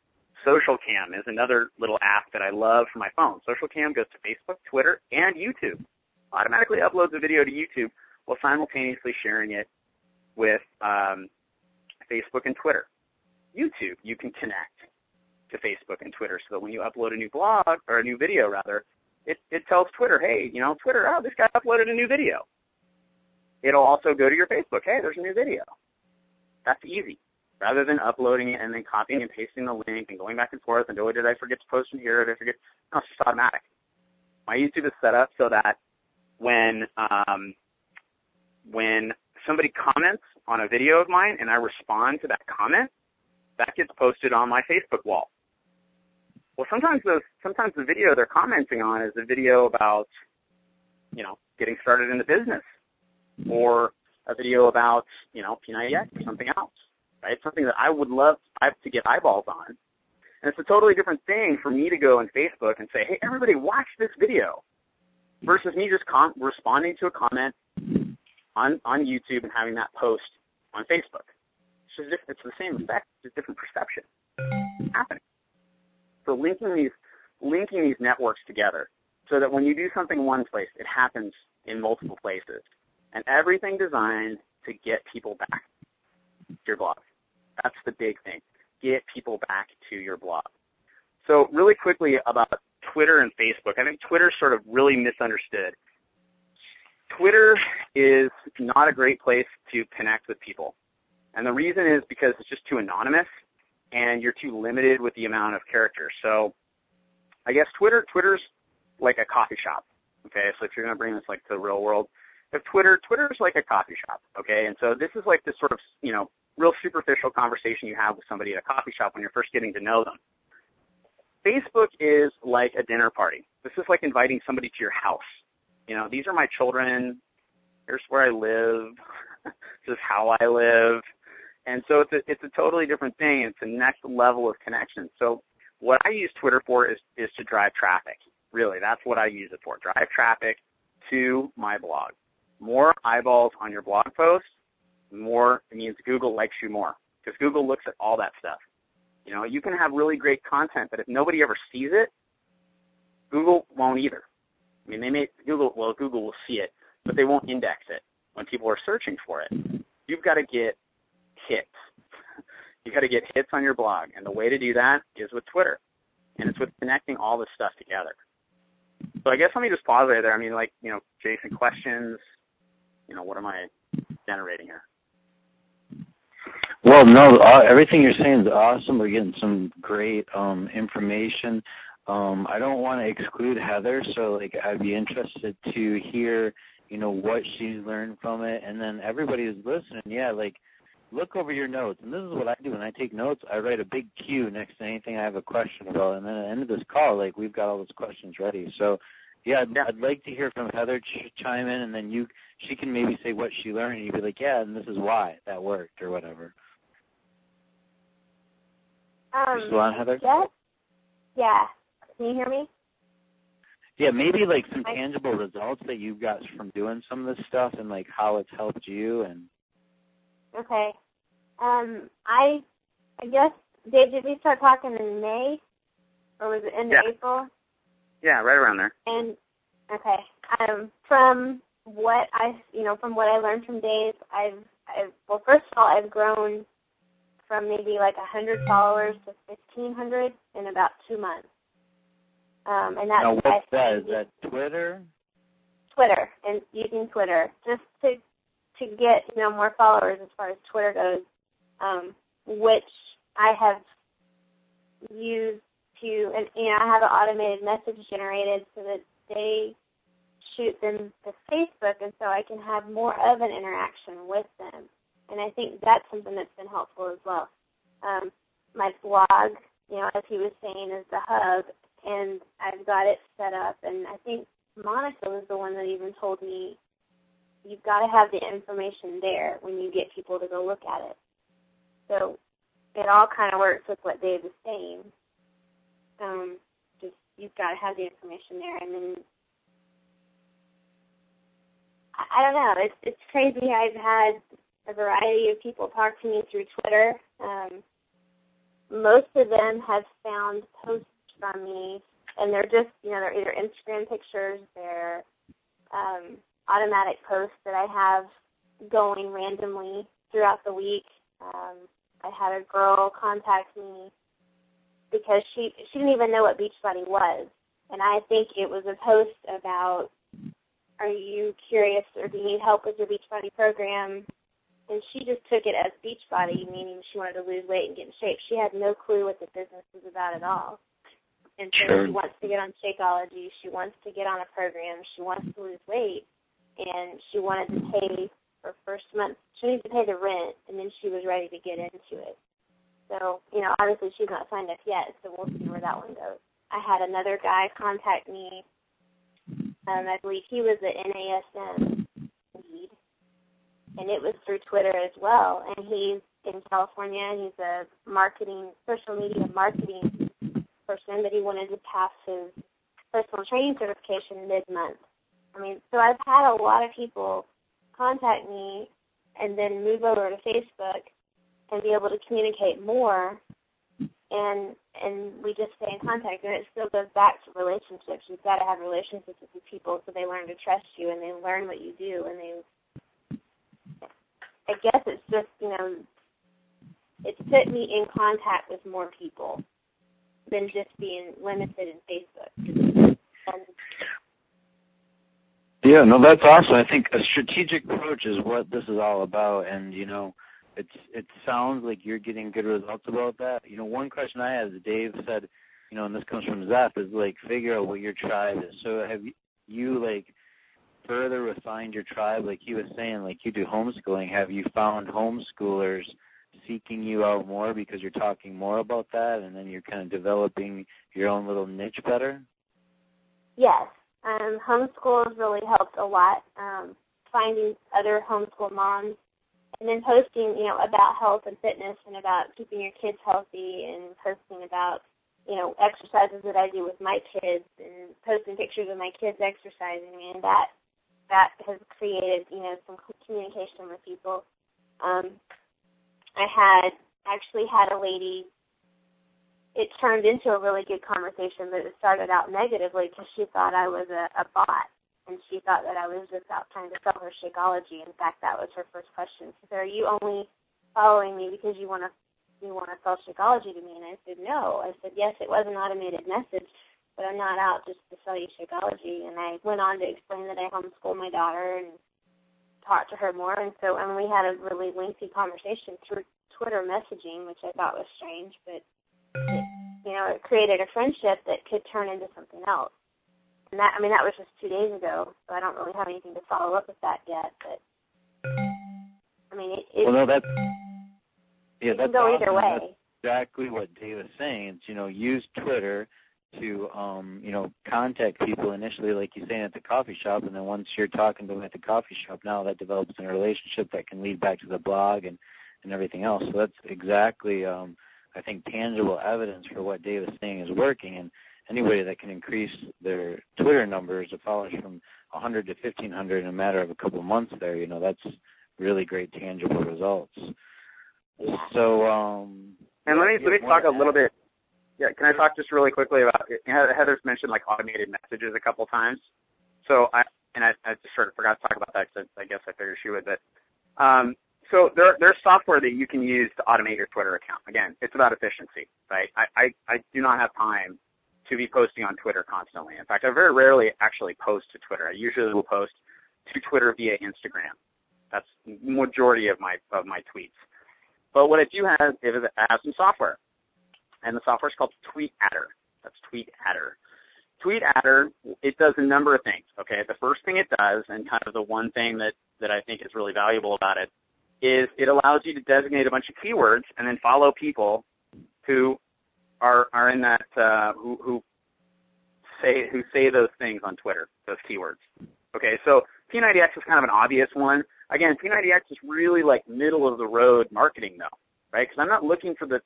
Socialcam is another little app that I love for my phone. Socialcam goes to Facebook, Twitter, and YouTube. Automatically uploads a video to YouTube while simultaneously sharing it with um, Facebook and Twitter. YouTube, you can connect to Facebook and Twitter so that when you upload a new blog or a new video rather, it, it tells Twitter, hey, you know, Twitter, oh, this guy uploaded a new video. It'll also go to your Facebook, hey, there's a new video. That's easy. Rather than uploading it and then copying and pasting the link and going back and forth and oh, did I forget to post it here? Did I forget? No, it's just automatic. My YouTube is set up so that when um, when somebody comments on a video of mine and I respond to that comment, that gets posted on my Facebook wall. Well, sometimes those sometimes the video they're commenting on is a video about you know getting started in the business, or a video about you know P90X or something else, right? Something that I would love to get eyeballs on. And it's a totally different thing for me to go on Facebook and say, hey, everybody, watch this video, versus me just com- responding to a comment on on YouTube and having that post on Facebook. It's, just, it's the same effect, just different perception happening. So linking these linking these networks together so that when you do something one place, it happens in multiple places, and everything designed to get people back to your blog. That's the big thing. Get people back to your blog. So really quickly about Twitter and Facebook. I think Twitter's sort of really misunderstood. Twitter is not a great place to connect with people. And the reason is because it's just too anonymous and you're too limited with the amount of characters. So I guess Twitter Twitter's like a coffee shop. Okay, so if you're gonna bring this like to the real world, if Twitter Twitter's like a coffee shop, okay, and so this is like this sort of you know real superficial conversation you have with somebody at a coffee shop when you're first getting to know them. Facebook is like a dinner party. This is like inviting somebody to your house. You know, these are my children. Here's where I live. this is how I live. And so it's a, it's a totally different thing. It's a next level of connection. So what I use Twitter for is, is to drive traffic. Really, that's what I use it for. Drive traffic to my blog. More eyeballs on your blog post, more it means Google likes you more because Google looks at all that stuff. You know, you can have really great content, but if nobody ever sees it, Google won't either. I mean, they may Google well, Google will see it, but they won't index it when people are searching for it. You've got to get hits. You've got to get hits on your blog, and the way to do that is with Twitter, and it's with connecting all this stuff together. So I guess let me just pause right there. I mean, like you know, Jason, questions. You know, what am I generating here? Well, no, uh, everything you're saying is awesome. We're getting some great um, information. Um, I don't want to exclude Heather, so like I'd be interested to hear, you know, what she's learned from it, and then everybody who's listening, yeah, like look over your notes. And this is what I do when I take notes. I write a big Q next to anything I have a question about. And then at the end of this call, like we've got all those questions ready. So, yeah, I'd, I'd like to hear from Heather ch- chime in, and then you she can maybe say what she learned, and you'd be like, yeah, and this is why that worked or whatever. Um, you still on, Heather? Yes. Yeah. Can you hear me? Yeah, maybe like some I- tangible results that you've got from doing some of this stuff, and like how it's helped you, and Okay. Um, I, I guess, Dave, did we start talking in May, or was it end Yeah. of April? Yeah, right around there. And okay, um, from what I, you know, from what I learned from Dave, I've, I've, well, first of all, I've grown from maybe like a hundred followers to fifteen hundred in about two months. Um, and that's now by what's that? Is that Twitter? Twitter and using Twitter just to to get you know more followers as far as Twitter goes, um, which I have used to and you know I have an automated message generated so that they shoot them to Facebook and so I can have more of an interaction with them. And I think that's something that's been helpful as well. Um, my blog, you know, as he was saying, is the hub, and I've got it set up. And I think Monica was the one that even told me you've got to have the information there when you get people to go look at it. So it all kind of works with what Dave is saying. Um, just you've got to have the information there, and then I, don't know. It's it's crazy. I've had a variety of people talk to me through Twitter. Um, most of them have found posts from me, and they're just you know they're either Instagram pictures, they're um, automatic posts that I have going randomly throughout the week. Um, I had a girl contact me because she she didn't even know what Beachbody was, and I think it was a post about are you curious or do you need help with your Beachbody program? And she just took it as Beachbody, meaning she wanted to lose weight and get in shape. She had no clue what the business was about at all. And so Sure. she wants to get on Shakeology. She wants to get on a program. She wants to lose weight. And she wanted to pay her first month. She needed to pay the rent, and then she was ready to get into it. So, you know, obviously she's not signed up yet, so we'll see where that one goes. I had another guy contact me. Um, I believe he was the NASM and it was through Twitter as well. And he's in California, and he's a marketing, social media marketing person, but he wanted to pass his personal training certification mid-month. I mean, so I've had a lot of people contact me and then move over to Facebook and be able to communicate more and and we just stay in contact and it still goes back to relationships. You've got to have relationships with people so they learn to trust you and they learn what you do and they I guess it's just, you know, it's put me in contact with more people than just being limited in Facebook. And Yeah, no, that's awesome. I think a strategic approach is what this is all about, and you know, it's it sounds like you're getting good results about that. You know, one question I have, is Dave said, you know, and this comes from Seth, is like figure out what your tribe is. So have you like further refined your tribe, like he was saying, like you do homeschooling? Have you found homeschoolers seeking you out more because you're talking more about that, and then you're kind of developing your own little niche better? Yes, um, homeschool has really helped a lot. Um, finding other homeschool moms, and then posting, you know, about health and fitness, and about keeping your kids healthy, and posting about, you know, exercises that I do with my kids, and posting pictures of my kids exercising, and that that has created, you know, some communication with people. Um, I had actually had a lady it turned into a really good conversation, but it started out negatively because she thought I was a, a bot, and she thought that I was just out trying to sell her Shakeology. In fact, that was her first question. She "Are you only following me because you want to you want to sell Shakeology to me?" And I said, "No." I said, "Yes, it was an automated message, but I'm not out just to sell you Shakeology." And I went on to explain that I homeschool my daughter and talked to her more, and so and we had a really lengthy conversation through Twitter messaging, which I thought was strange, but it, you know, it created a friendship that could turn into something else. And that, I mean, that was just two days ago, so I don't really have anything to follow up with that yet. But I mean, it, it, Well, no, that's yeah, that's can go awesome. either That's exactly what Dave is saying. It's, you know, use Twitter to um, you know contact people initially, like you say, at the coffee shop, and then once you're talking to them at the coffee shop, now that develops a relationship that can lead back to the blog and and everything else. So that's exactly um, I think tangible evidence for what Dave is saying is working, and anybody that can increase their Twitter numbers of followers from 100 to 1500 in a matter of a couple of months there, you know, that's really great tangible results. So, um, and let me let me talk a little bit yeah, can I talk just really quickly about Heather's mentioned like automated messages a couple times. So I and I, I just sort of forgot to talk about that because I, I guess I figured she would. But um, so there there's software that you can use to automate your Twitter account. Again, it's about efficiency, right? I, I I do not have time to be posting on Twitter constantly. In fact, I very rarely actually post to Twitter. I usually will post to Twitter via Instagram. That's majority of my of my tweets. But what I do have is I have some software and the software is called TweetAdder. That's Tweet Adder. Tweet Adder, it does a number of things. Okay, the first thing it does, and kind of the one thing that that I think is really valuable about it, is it allows you to designate a bunch of keywords and then follow people who are are in that uh, who who say who say those things on Twitter, those keywords. Okay, so P90X is kind of an obvious one. Again, P90X is really like middle of the road marketing though, right? Because I'm not looking for the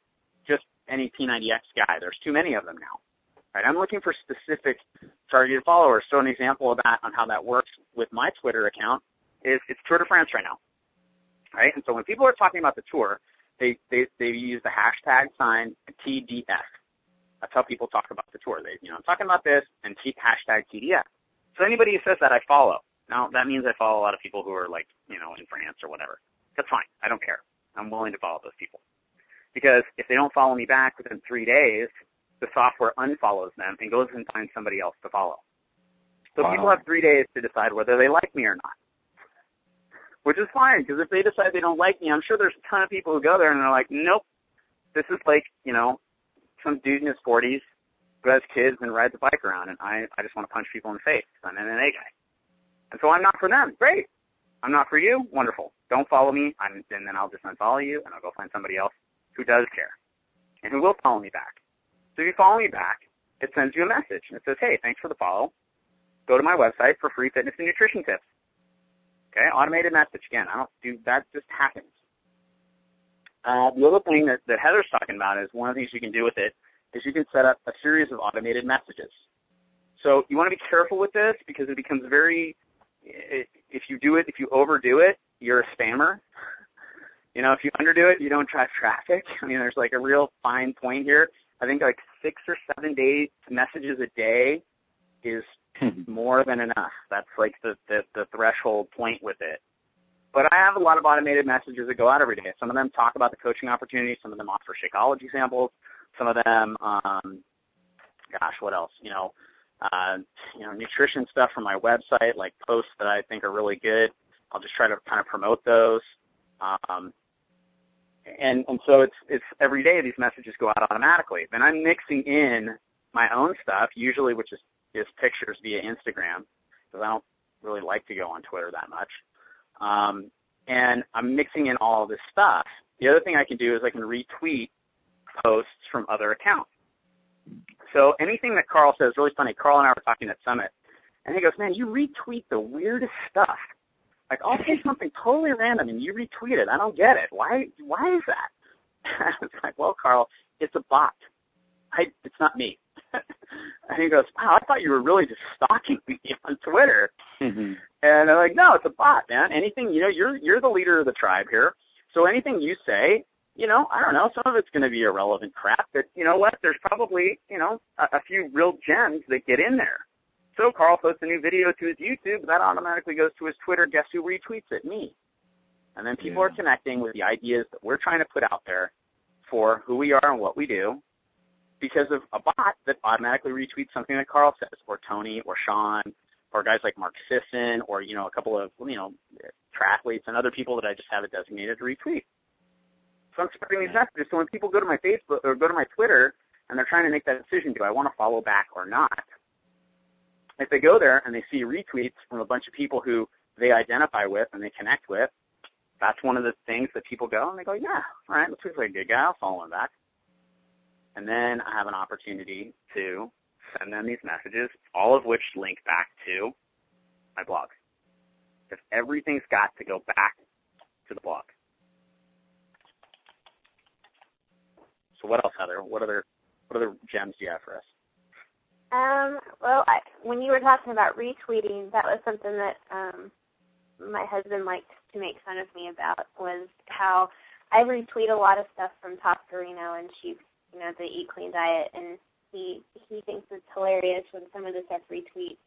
just any P90X guy. There's too many of them now. Right? I'm looking for specific targeted followers. So an example of that on how that works with my Twitter account is it's Tour de France right now. Right? And so when people are talking about the tour, they, they, they use the hashtag sign TDF. That's how people talk about the tour. They, you know, I'm talking about this and T, hashtag TDF. So anybody who says that, I follow. Now, that means I follow a lot of people who are like, you know, in France or whatever. That's fine. I don't care. I'm willing to follow those people. Because if they don't follow me back within three days, the software unfollows them and goes and finds somebody else to follow. So wow. people have three days to decide whether they like me or not. Which is fine, because if they decide they don't like me, I'm sure there's a ton of people who go there and they're like, nope, this is like, you know, some dude in his 40s who has kids and rides a bike around, and I, I just want to punch people in the face. I'm an MMA guy. And so I'm not for them. Great. I'm not for you. Wonderful. Don't follow me, I'm, and then I'll just unfollow you, and I'll go find somebody else who does care and who will follow me back. So if you follow me back, it sends you a message and it says, hey, thanks for the follow. Go to my website for free fitness and nutrition tips. Okay, automated message. Again, I don't do that. Just happens. Uh, the other thing that, that Heather's talking about is one of the things you can do with it is you can set up a series of automated messages. So you want to be careful with this because it becomes very, if you do it, if you overdo it, you're a spammer. You know, if you underdo it, you don't drive traffic. I mean, there's like a real fine point here. I think like six or seven days messages a day is more than enough. That's like the, the the threshold point with it. But I have a lot of automated messages that go out every day. Some of them talk about the coaching opportunity. Some of them offer Shakeology samples. Some of them, um, gosh, what else? You know, uh, you know, nutrition stuff from my website, like posts that I think are really good. I'll just try to kind of promote those. Um, and and so it's it's every day these messages go out automatically. Then I'm mixing in my own stuff, usually which is is pictures via Instagram, because I don't really like to go on Twitter that much. Um, and I'm mixing in all this stuff. The other thing I can do is I can retweet posts from other accounts. So anything that Carl says, really funny. Carl and I were talking at Summit, and he goes, "Man, you retweet the weirdest stuff." Like I'll say something totally random and you retweet it. I don't get it. Why? Why is that? it's like, well, Carl, it's a bot. I, it's not me. and he goes, wow, I thought you were really just stalking me on Twitter. Mm-hmm. And I'm like, no, it's a bot, man. Anything, you know, you're you're the leader of the tribe here. So anything you say, you know, I don't know, some of it's going to be irrelevant crap. But you know what? There's probably, you know, a, a few real gems that get in there. So Carl posts a new video to his YouTube, that automatically goes to his Twitter. Guess who retweets it? Me. And then people yeah. are connecting with the ideas that we're trying to put out there for who we are and what we do because of a bot that automatically retweets something that Carl says, or Tony, or Sean, or guys like Mark Sisson, or you know a couple of you know triathletes and other people that I just have it designated to retweet. So I'm spreading these messages. So when people go to my Facebook or go to my Twitter and they're trying to make that decision, do I want to follow back or not? If they go there and they see retweets from a bunch of people who they identify with and they connect with, that's one of the things that people go and they go, yeah, all right, looks like a good guy. I'll follow him back. And then I have an opportunity to send them these messages, all of which link back to my blog. Because everything's got to go back to the blog. So what else, Heather? What other what other gems do you have for us? Um, well, I, when you were talking about retweeting, that was something that um, my husband liked to make fun of me about was how I retweet a lot of stuff from Top and she, you know, the Eat Clean diet, and he he thinks it's hilarious when some of the stuff retweets.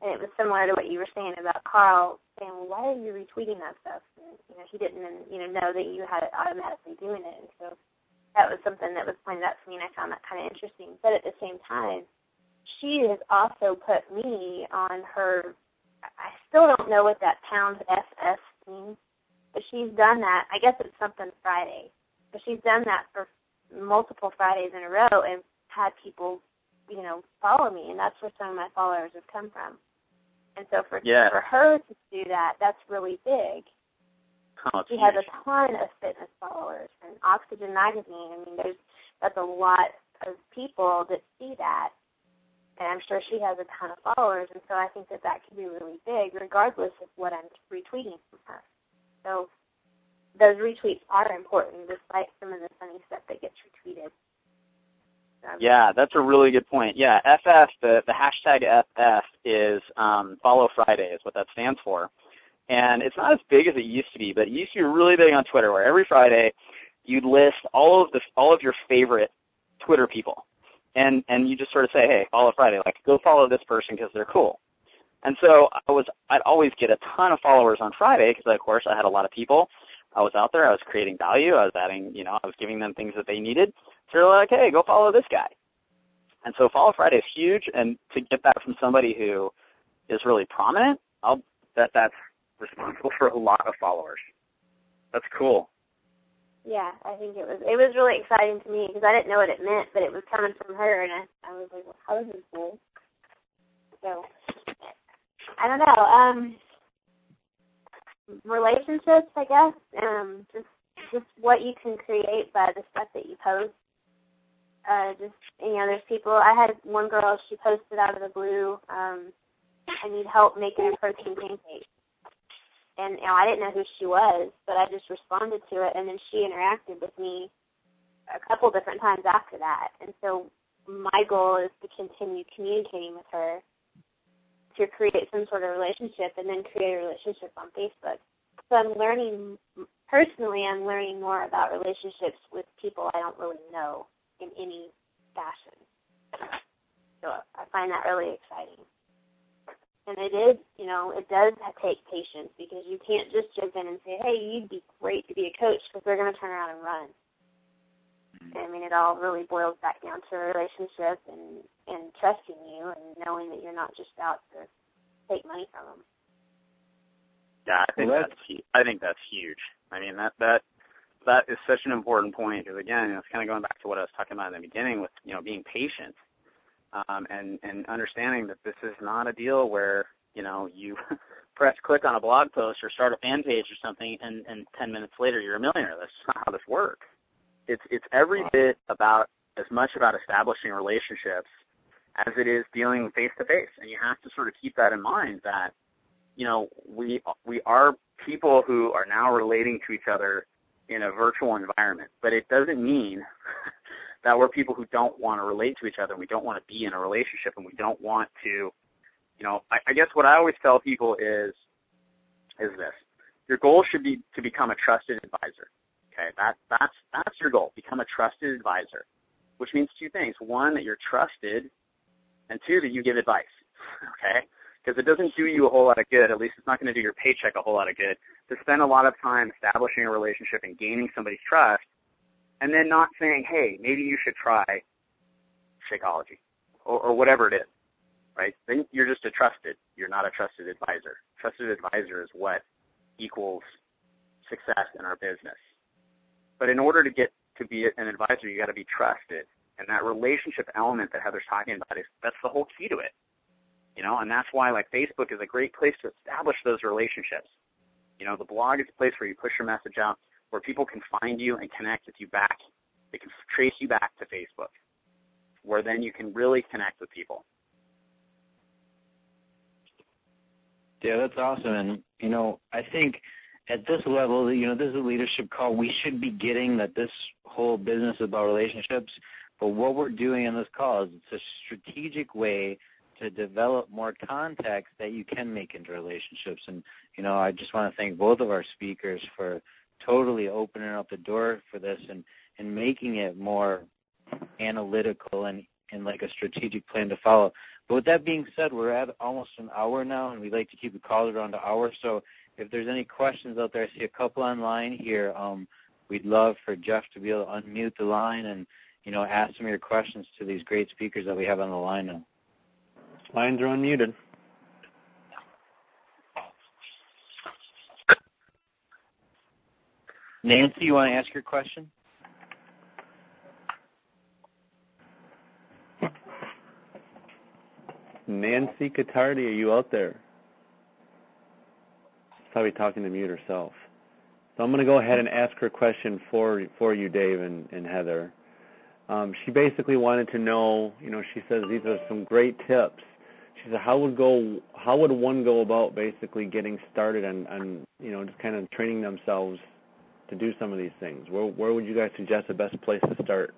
And it was similar to what you were saying about Carl saying, "Well, why are you retweeting that stuff?" And, you know, he didn't, you know, know that you had it automatically doing it, and so that was something that was pointed out to me, and I found that kind of interesting. But at the same time, she has also put me on her. I still don't know what that pound SS means, but she's done that. I guess it's something Friday, but she's done that for multiple Fridays in a row and had people, you know, follow me, and that's where some of my followers have come from. And so for yeah. for her to do that, that's really big. Oh, she has a ton of fitness followers, and Oxygen Magazine. I mean, there's that's a lot of people that see that, and I'm sure she has a ton of followers. And so I think that that can be really big, regardless of what I'm retweeting from her. So those retweets are important, despite some of the funny stuff that gets retweeted. Yeah, that's a really good point. Yeah, FF, the, the hashtag FF is um, Follow Friday is what that stands for. And it's not as big as it used to be, but it used to be really big on Twitter where every Friday you'd list all of the all of your favorite Twitter people. And and you just sort of say, "Hey, follow Friday, like go follow this person because they're cool." And so I was I'd always get a ton of followers on Friday because of course I had a lot of people. I was out there, I was creating value, I was adding, you know, I was giving them things that they needed. So they're like, "Hey, go follow this guy." And so follow Friday is huge and to get that from somebody who is really prominent, I'll bet that's responsible for a lot of followers. That's cool. Yeah, I think it was it was really exciting to me because I didn't know what it meant, but it was coming from her, and I, I was like, well, "How is this cool?" So I don't know. Um, relationships, I guess. Um, just just what you can create by the stuff that you post. Uh, just you know, there's people. I had one girl. She posted out of the blue. Um, I need help making a protein pancake and you know, I didn't know who she was, but I just responded to it, and then she interacted with me a couple different times after that. And so my goal is to continue communicating with her to create some sort of relationship, and then create a relationship on Facebook. So I'm learning personally. I'm learning more about relationships with people I don't really know in any fashion. So I find that really exciting and it is, you know, it does take patience because you can't just jump in and say, "Hey, you'd be great to be a coach," because they're going to turn around and run. Mm-hmm. I mean, it all really boils back down to a relationship and and trusting you and knowing that you're not just out to take money from them. Yeah, I think well, that's, that's I think that's huge. I mean, that that that is such an important point because again, it's kind of going back to what I was talking about in the beginning with you know being patient um, and and understanding that this is not a deal where you know you press click on a blog post or start a fan page or something, and and ten minutes later you're a millionaire. That's not how this works. It's it's every bit about as much about establishing relationships as it is dealing face to face, and you have to sort of keep that in mind that you know we we are people who are now relating to each other in a virtual environment, but it doesn't mean that we're people who don't want to relate to each other and we don't want to be in a relationship and we don't want to, you know, I, I guess what I always tell people is, is this. Your goal should be to become a trusted advisor. Okay, that, that's, that's your goal. Become a trusted advisor, which means two things. One, that you're trusted, and two, that you give advice. Okay? Because it doesn't do you a whole lot of good, at least it's not going to do your paycheck a whole lot of good, to spend a lot of time establishing a relationship and gaining somebody's trust and then not saying, hey, maybe you should try Shakeology or, or whatever it is, right? Then you're just a trusted. You're not a trusted advisor. Trusted advisor is what equals success in our business. But in order to get to be an advisor, you got to be trusted. And that relationship element that Heather's talking about is that's the whole key to it. You know, and that's why like Facebook is a great place to establish those relationships. You know, the blog is a place where you push your message out where people can find you and connect with you back. They can trace you back to Facebook. where then you can really connect with people. Yeah, that's awesome. And you know, I think at this level, you know, this is a leadership call. We should be getting that this whole business is about relationships. But what we're doing in this call is it's a strategic way to develop more contacts that you can make into relationships. And you know, I just want to thank both of our speakers for totally opening up the door for this and and making it more analytical and and like a strategic plan to follow. But with that being said, we're at almost an hour now, and we'd like to keep the call around an hour. So if there's any questions out there, I see a couple online here. Um, we'd love for Jeff to be able to unmute the line and you know ask some of your questions to these great speakers that we have on the line now. Lines are unmuted. Nancy, you want to ask your question? Nancy Catardi, are you out there? She's probably talking to mute herself. So I'm going to go ahead and ask her question for for you, Dave and, and Heather. Um, she basically wanted to know, you know, she says these are some great tips. She said, how would go, how would one go about basically getting started and, and you know, just kind of training themselves to do some of these things? Where where would you guys suggest the best place to start?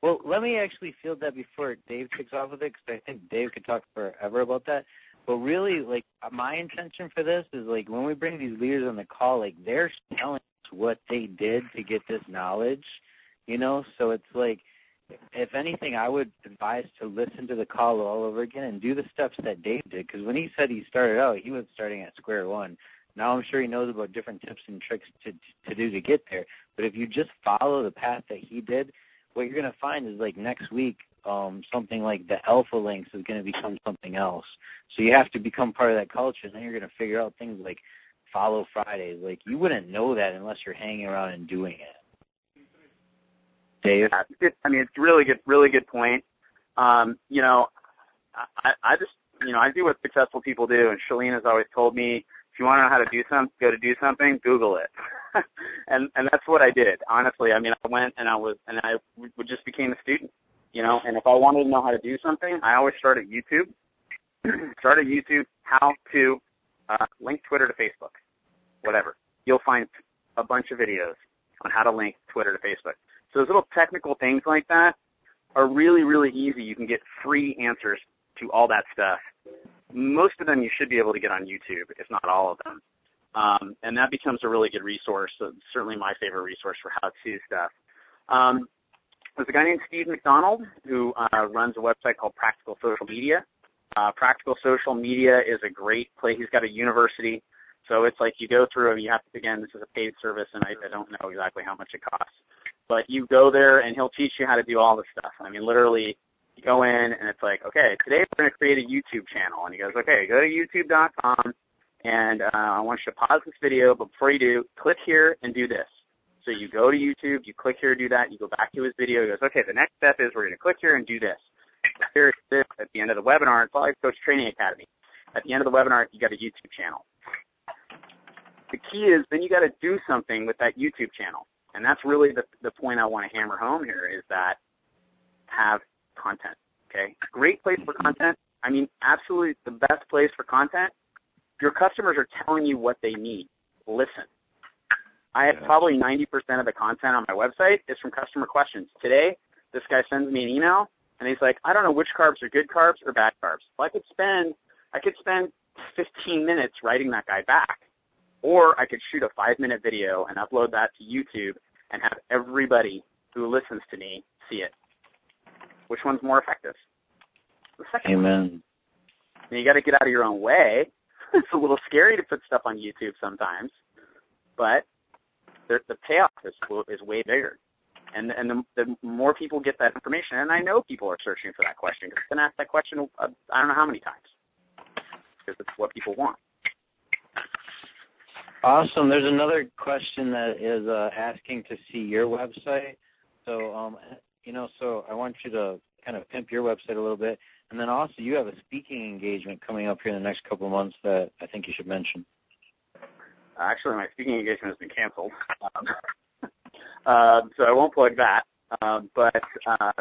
Well, let me actually field that before Dave kicks off with it, because I think Dave could talk forever about that. But really, like my intention for this is like when we bring these leaders on the call, like they're telling us what they did to get this knowledge, you know. So it's like, if anything, I would advise to listen to the call all over again and do the steps that Dave did. Because when he said he started out, he was starting at square one. Now I'm sure he knows about different tips and tricks to to do to get there. But if you just follow the path that he did, what you're going to find is like next week, um, something like the alpha links is going to become something else. So you have to become part of that culture, and then you're going to figure out things like follow Fridays. Like you wouldn't know that unless you're hanging around and doing it. Dave, yeah, I mean, it's really good, really good point. Um, you know, I, I just, you know, I do what successful people do, and Chalene has always told me, you want to know how to do something, go to do something, Google it. and and that's what I did. Honestly, I mean, I went and I was and I just became a student, you know. And if I wanted to know how to do something, I always start at YouTube. start at YouTube how to uh, link Twitter to Facebook, whatever. You'll find a bunch of videos on how to link Twitter to Facebook. So those little technical things like that are really really easy. You can get free answers to all that stuff. Most of them you should be able to get on YouTube, if not all of them. Um, and that becomes a really good resource. So certainly my favorite resource for how-to stuff. Um, there's a guy named Steve McDonald who uh, runs a website called Practical Social Media. Uh, Practical Social Media is a great place. He's got a university, so it's like you go through. And you have to again, this is a paid service, and I, I don't know exactly how much it costs. But you go there, and he'll teach you how to do all this stuff. I mean, literally, you go in, and it's like, okay, today we're going to create a YouTube channel, and he goes, okay, go to YouTube.com and uh, I want you to pause this video, but before you do, click here and do this. So you go to YouTube, you click here, do that, you go back to his video, he goes, okay, the next step is we're going to click here and do this. Here's this at the end of the webinar. It's like Coach Training Academy. At the end of the webinar, you got a YouTube channel. The key is then you got to do something with that YouTube channel. And that's really the, the point I want to hammer home here is that have content. Okay? Great place for content. I mean, absolutely the best place for content your customers are telling you what they need. Listen. I have probably 90% of the content on my website is from customer questions. Today, this guy sends me an email and he's like, I don't know which carbs are good carbs or bad carbs. Well, I could spend, I could spend 15 minutes writing that guy back. Or I could shoot a five minute video and upload that to YouTube and have everybody who listens to me see it. Which one's more effective? The second Amen. One. And you got to get out of your own way it's a little scary to put stuff on YouTube sometimes, but the, the payoff is is way bigger. And and the, the more people get that information, and I know people are searching for that question because I've been asked that question uh, I don't know how many times because it's what people want. Awesome. There's another question that is uh, asking to see your website. So, um, you know, so I want you to kind of pimp your website a little bit. And then also, you have a speaking engagement coming up here in the next couple of months that I think you should mention. Actually, my speaking engagement has been canceled, um, uh, so I won't plug that. Uh, but uh,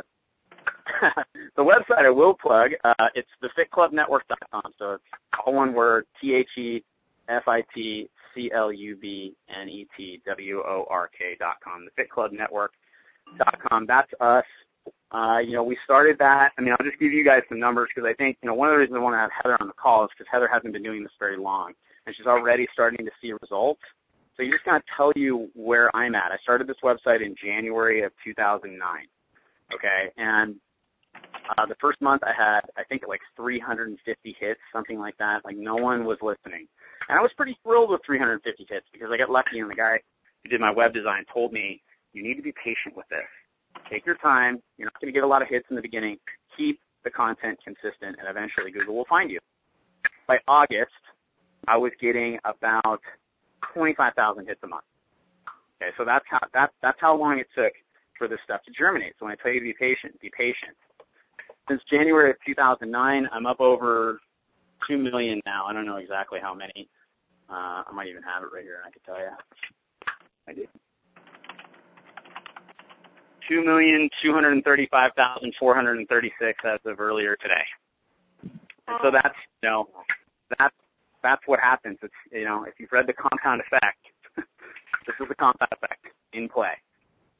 the website I will plug, uh, it's thefitclubnetwork.com. So it's all one word, T-H-E-F-I-T-C-L-U-B-N-E-T-W-O-R-K dot com. Thefitclubnetwork.com. That's us. Uh, you know, we started that. I mean, I'll just give you guys some numbers because I think, you know, one of the reasons I want to have Heather on the call is because Heather hasn't been doing this very long, and she's already starting to see results. So you just kind of tell you where I'm at. I started this website in January of 2009. Okay, and uh, the first month I had, I think, like 350 hits, something like that. Like no one was listening, and I was pretty thrilled with 350 hits because I got lucky, and the guy who did my web design told me, "You need to be patient with this. Take your time. You're not going to get a lot of hits in the beginning. Keep the content consistent, and eventually Google will find you." By August, I was getting about 25,000 hits a month. Okay, so that's how that that's how long it took for this stuff to germinate. So when I tell you to be patient, be patient. Since January of 2009, I'm up over two million now. I don't know exactly how many. Uh, I might even have it right here, and I could tell you. I do. 2,235,436 as of earlier today. And so oh. that's, you know, that's, that's what happens. It's, you know, if you've read the compound effect, this is the compound effect in play.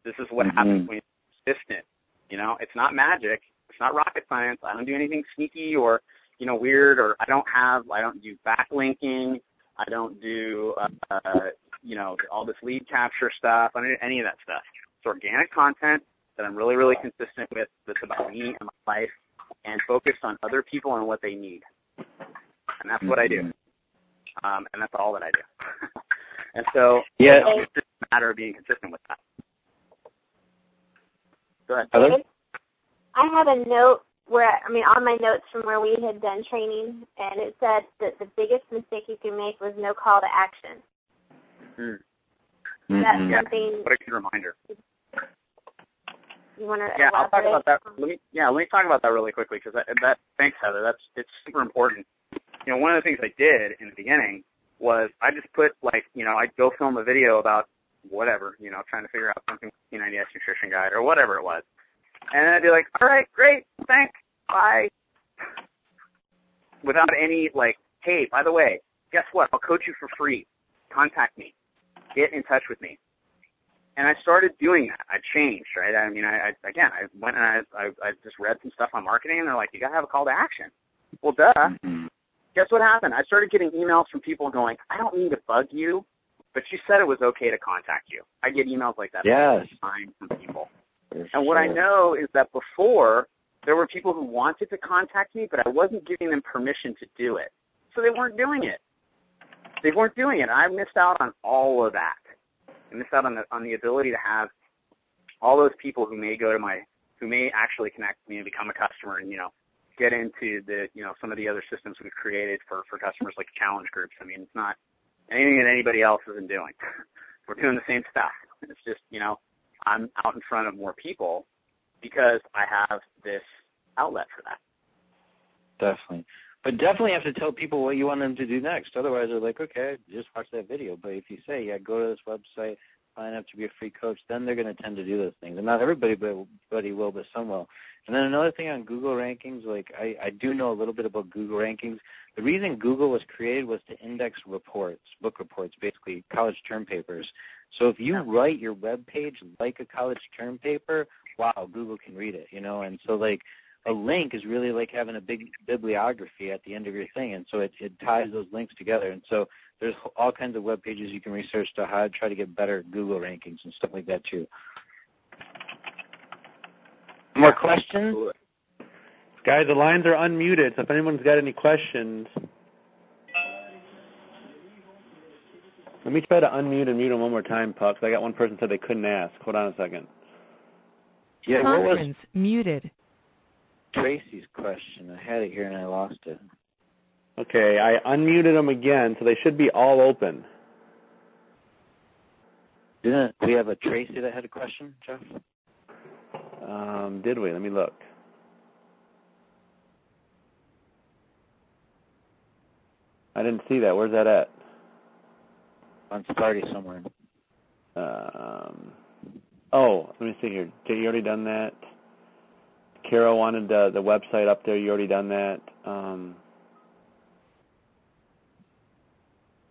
This is what mm-hmm. happens when you're persistent. You know, it's not magic. It's not rocket science. I don't do anything sneaky or, you know, weird or I don't have, I don't do backlinking. I don't do, uh, uh, you know, all this lead capture stuff. I don't do any of that stuff. It's organic content that I'm really really consistent with. That's about me and my life and focused on other people and what they need. And that's what I do. Mm-hmm. Um, and that's all that I do. and so yeah, you know, it's just a matter of being consistent with that. Go ahead. Hello? I have a note where, I mean, on my notes from where we had done training, and it said that the biggest mistake you can make was no call to action. Mm. That's yeah. something. What a good reminder. You want to yeah, elaborate? I'll talk about that. Uh-huh. Let me yeah, let me talk about that really quickly because that, that thanks Heather. That's it's super important. You know, one of the things I did in the beginning was I just put like you know I'd go film a video about whatever you know trying to figure out something P90X nutrition guide or whatever it was, and then I'd be like, all right, great, thanks, bye, without any like, hey, by the way, guess what? I'll coach you for free. Contact me. Get in touch with me. And I started doing that. I changed, right? I mean, I, I again, I went and I, I, I just read some stuff on marketing, and they're like, you gotta have a call to action. Well, duh. Mm-hmm. Guess what happened? I started getting emails from people going, I don't mean to bug you, but you said it was okay to contact you. I get emails like that all Yes. the time from people. For And what I know is that before there were people who wanted to contact me, but I wasn't giving them permission to do it. So they weren't doing it. They weren't doing it. I missed out on all of that. I missed out on the on the ability to have all those people who may go to my who may actually connect with me and become a customer and, you know, get into the you know, some of the other systems we've created for, for customers like challenge groups. I mean it's not anything that anybody else isn't doing. We're doing the same stuff. It's just, you know, I'm out in front of more people because I have this outlet for that. Definitely. But definitely have to tell people what you want them to do next. Otherwise, they're like, okay, just watch that video. But if you say, yeah, go to this website, sign up to be a free coach, then they're going to tend to do those things. And not everybody but everybody will, but some will. And then another thing on Google rankings, like I, I do know a little bit about Google rankings. The reason Google was created was to index reports, book reports, basically college term papers. So if you write your web page like a college term paper, wow, Google can read it, you know. And so like a link is really like having a big bibliography at the end of your thing, and so it, it ties those links together. And so there's all kinds of web pages you can research to how to try to get better Google rankings and stuff like that too. More questions? Absolutely. Guys, the lines are unmuted, so if anyone's got any questions, let me try to unmute and mute them one more time, Puck. I got one person said they couldn't ask. Hold on a second. Yeah, what was Conference muted. Tracy's question? I had it here and I lost it. Okay, I unmuted them again, so they should be all open. Didn't we have a Tracy that had a question, Jeff? Um, did we? Let me look. I didn't see that. Where's that at? On Sparty somewhere. Um, Oh, let me see here. Did you already done that? Carol wanted the the website up there. You already done that. Um,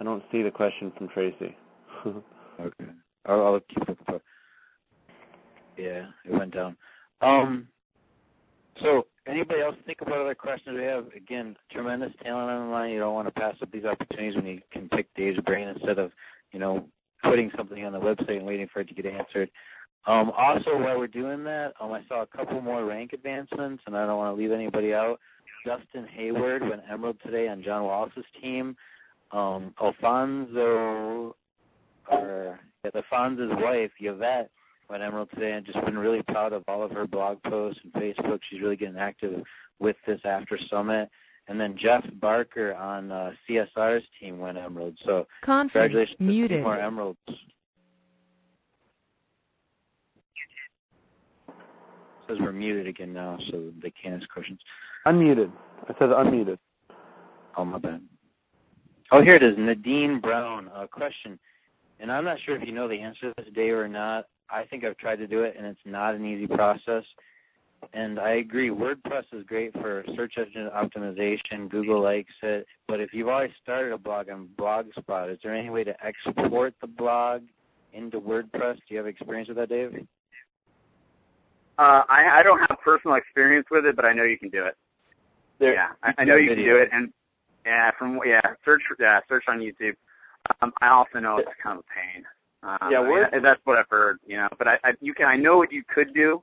I don't see the question from Tracy. okay. I'll, I'll keep looking. Yeah, it went down. Um. So, anybody else think about other questions we have? Again, tremendous talent on the line. You don't want to pass up these opportunities when you can pick Dave's brain instead of, you know, putting something on the website and waiting for it to get answered. Um, also, while we're doing that, um, I saw a couple more rank advancements, and I don't want to leave anybody out. Justin Hayward went Emerald today on John Wallace's team. Um, Alfonso, or yeah, Alfonso's wife, Yvette, went Emerald today, and just been really proud of all of her blog posts and Facebook. She's really getting active with this after summit. And then Jeff Barker on uh, CSR's team went Emerald. So Conference congratulations muted. to more Emeralds. Says we're muted again now, so they can't ask questions. Unmuted. I said unmuted. Oh, my bad. Oh, here it is. Nadine Brown. A question. And I'm not sure if you know the answer to this, Dave, or not. I think I've tried to do it, and it's not an easy process. And I agree, WordPress is great for search engine optimization. Google likes it. But if you've already started a blog on Blogspot, is there any way to export the blog into WordPress? Do you have experience with that, Dave? Uh, I, I don't have personal experience with it, but I know you can do it. There, yeah, I, I know you can do it, and yeah, from yeah, search yeah, search on YouTube. Um, I also know it's kind of a pain. Um, Yeah, I mean, that's what I've heard, you know. But I, I, you can, I know what you could do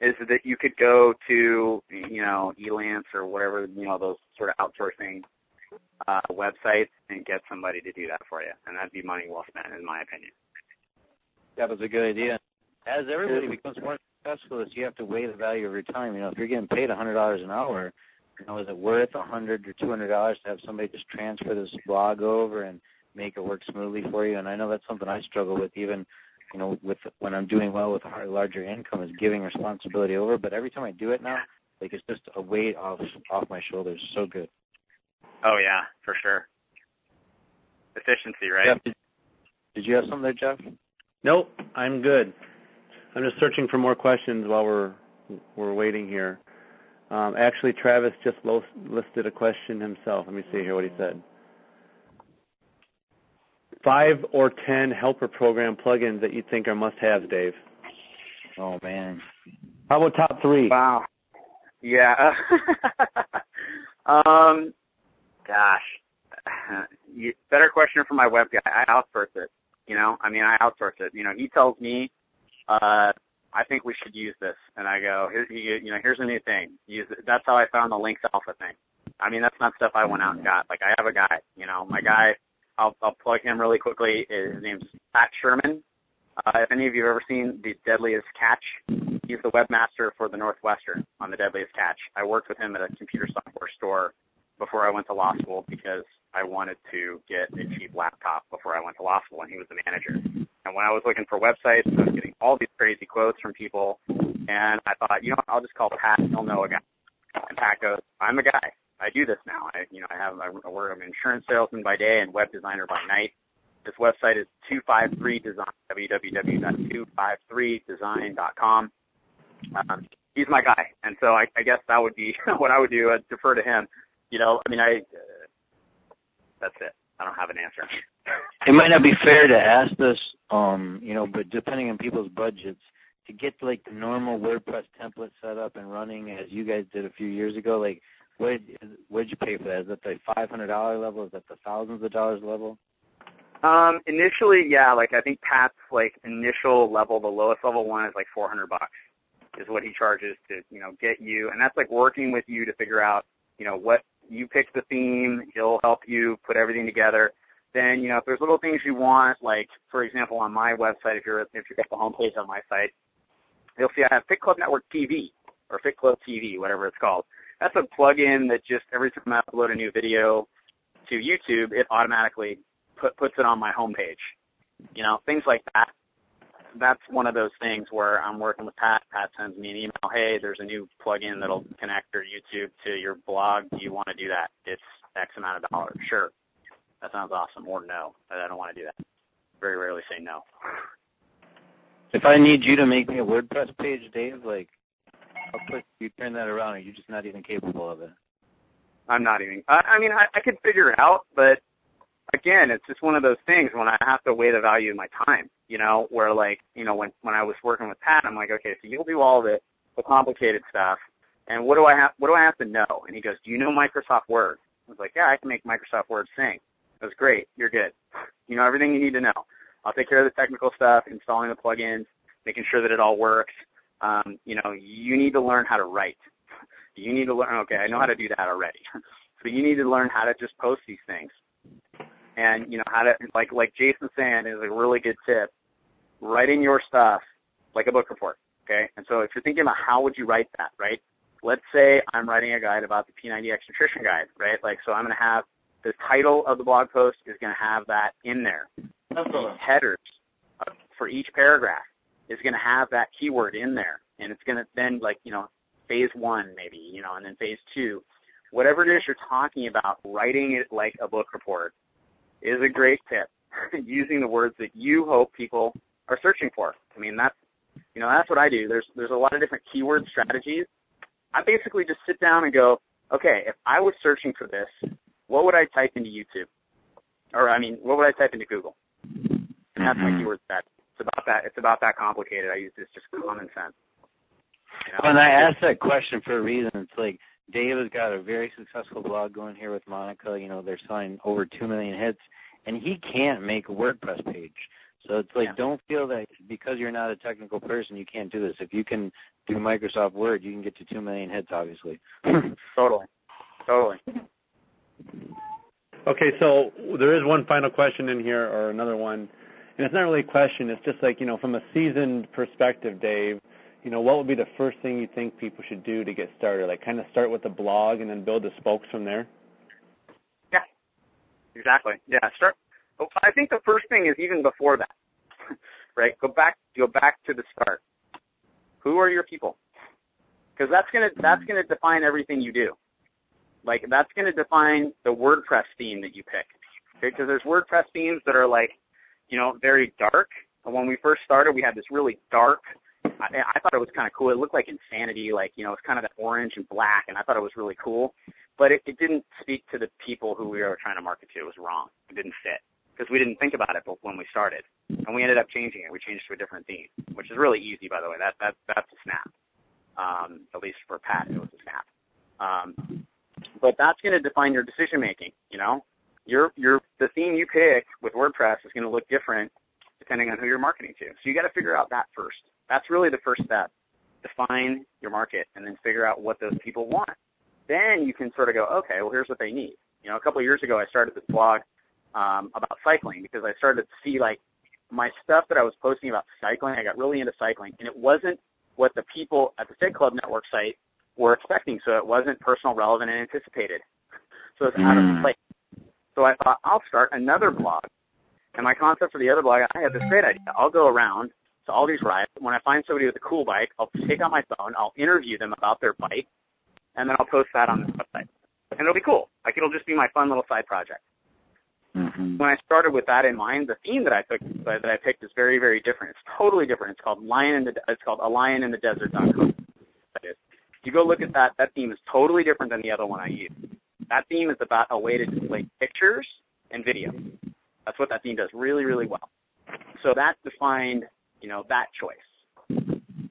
is that you could go to, you know, Elance or whatever, you know, those sort of outsourcing uh, websites and get somebody to do that for you, and that'd be money well spent, in my opinion. That was a good idea. As everybody becomes more successful, is you have to weigh the value of your time. You know, if you're getting paid a hundred dollars an hour, you know, is it worth a hundred or two hundred dollars to have somebody just transfer this blog over and make it work smoothly for you? And I know that's something I struggle with, even you know, with when I'm doing well with a larger income, is giving responsibility over. But every time I do it now, like it's just a weight off off my shoulders. So good. Oh yeah, for sure. Efficiency, right? Jeff, did, did you have something there, Jeff? Nope, I'm good. I'm just searching for more questions while we're we're waiting here. Um, actually, Travis just lo- listed a question himself. Let me see here what he said. Five or ten helper program plugins that you think are must-haves, Dave. Oh man. How about top three? Wow. Yeah. um, gosh, you, better question for my web guy. I outsource it. You know, I mean, I outsource it. You know, he tells me, uh, I think we should use this, and I go, here, you, you know, here's a new thing. Use it. That's how I found the Links Alpha thing. I mean, that's not stuff I went out and got. Like, I have a guy. You know, my guy. I'll I'll plug him really quickly. His name's Pat Sherman. Uh, if any of you have ever seen The Deadliest Catch, he's the webmaster for the Northwestern on The Deadliest Catch. I worked with him at a computer software store before I went to law school because I wanted to get a cheap laptop before I went to law school, and he was the manager. And when I was looking for websites, I was getting all these crazy quotes from people, and I thought, you know, what, I'll just call Pat. He'll know a guy. And Pat goes, I'm a guy. I do this now. I, you know, I have I work. I'm an insurance salesman by day and web designer by night. This website is 253 Design, www.253design.com. Um, he's my guy, and so I, I guess that would be what I would do. I'd defer to him. You know, I mean, I. Uh, that's it. I don't have an answer. It might not be fair to ask this, um, you know, but depending on people's budgets, to get like the normal WordPress template set up and running as you guys did a few years ago, like what did you pay for that? Is that the five hundred dollar level? Is that the thousands of dollars level? Um, initially, yeah, like I think Pat's like initial level, the lowest level one is like 400 bucks, is what he charges to you know get you, and that's like working with you to figure out you know what you pick the theme. He'll help you put everything together. Then you know if there's little things you want, like for example on my website, if you're if you're at the homepage on my site, you'll see I have Fit Club Network TV or Fit Club TV, whatever it's called. That's a plugin that just every time I upload a new video to YouTube, it automatically put, puts it on my homepage. You know, things like that. That's one of those things where I'm working with Pat. Pat sends me an email, hey, there's a new plugin that'll connect your YouTube to your blog. Do you want to do that? It's X amount of dollars. Sure. That sounds awesome. Or no, I don't want to do that. Very rarely say no. If I need you to make me a WordPress page, Dave, like how quick do you turn that around? Are you just not even capable of it? I'm not even. I, I mean, I, I could figure it out, but again, it's just one of those things when I have to weigh the value of my time. You know, where like you know when when I was working with Pat, I'm like, okay, so you'll do all the the complicated stuff, and what do I have? What do I have to know? And he goes, do you know Microsoft Word? I was like, yeah, I can make Microsoft Word sing. That was great. You're good. You know everything you need to know. I'll take care of the technical stuff, installing the plugins, making sure that it all works. Um, you know, you need to learn how to write. You need to learn. Okay, I know how to do that already. so you need to learn how to just post these things, and you know how to like like Jason saying is a really good tip. Writing your stuff like a book report. Okay, and so if you're thinking about how would you write that, right? Let's say I'm writing a guide about the P90X nutrition guide, right? Like so, I'm going to have the title of the blog post is going to have that in there. The headers for each paragraph is going to have that keyword in there, and it's going to then like you know phase one maybe you know, and then phase two, whatever it is you're talking about, writing it like a book report is a great tip. Using the words that you hope people are searching for. I mean that's you know that's what I do. There's there's a lot of different keyword strategies. I basically just sit down and go, okay, if I was searching for this, what would I type into YouTube? Or I mean, what would I type into Google? And that's mm-hmm. my keyword strategy. It's about that. It's about that complicated. I use this just common sense. You know? When I asked that question for a reason, it's like Dave has got a very successful blog going here with Monica. You know, they're selling over two million hits, and he can't make a WordPress page. So it's like, yeah. don't feel that because you're not a technical person, you can't do this. If you can do Microsoft Word, you can get to two million hits, obviously. totally, totally. Okay, so there is one final question in here, or another one and it's not really a question. It's just like you know, from a seasoned perspective, Dave. You know, what would be the first thing you think people should do to get started? Like, kind of start with the blog and then build the spokes from there. Yeah, exactly. Yeah, start. I think the first thing is even before that, right? Go back. Go back to the start. Who are your people? Because that's that's gonna define everything you do. Like that's gonna define the WordPress theme that you pick. Okay, because there's WordPress themes that are like you know, very dark. When we first started, we had this really dark. I, I thought it was kind of cool. It looked like insanity, like you know, it's kind of that orange and black, and I thought it was really cool. But it, it didn't speak to the people who we were trying to market to. It was wrong. It didn't fit because we didn't think about it when we started, and we ended up changing it. We changed to a different theme, which is really easy, by the way. That that that's a snap. Um, at least for Pat, it was a snap. Um, but that's going to define your decision making. You know, your your the theme you pick with WordPress is going to look different depending on who you're marketing to. So you got to figure out that first. That's really the first step. Define your market and then figure out what those people want. Then you can sort of go, okay, well here's what they need. You know, a couple of years ago I started this blog um, about cycling because I started to see like my stuff that I was posting about cycling. I got really into cycling, and it wasn't what the people at the Fit Club Network site were expecting. So it wasn't personal, relevant, and anticipated. So it's mm. out of mm. place. So I thought I'll start another blog. And my concept for the other blog, I had this great idea. I'll go around to all these rides. When I find somebody with a cool bike, I'll take out my phone, I'll interview them about their bike, and then I'll post that on the website. And it'll be cool. Like it'll just be my fun little side project. Mm-hmm. When I started with that in mind, the theme that I took that I picked is very, very different. It's totally different. It's called Lion in the it's called a lion in the desert.com. You go look at that, that theme is totally different than the other one I used. That theme is about a way to display pictures and video. That's what that theme does really, really well. So that defined, you know, that choice.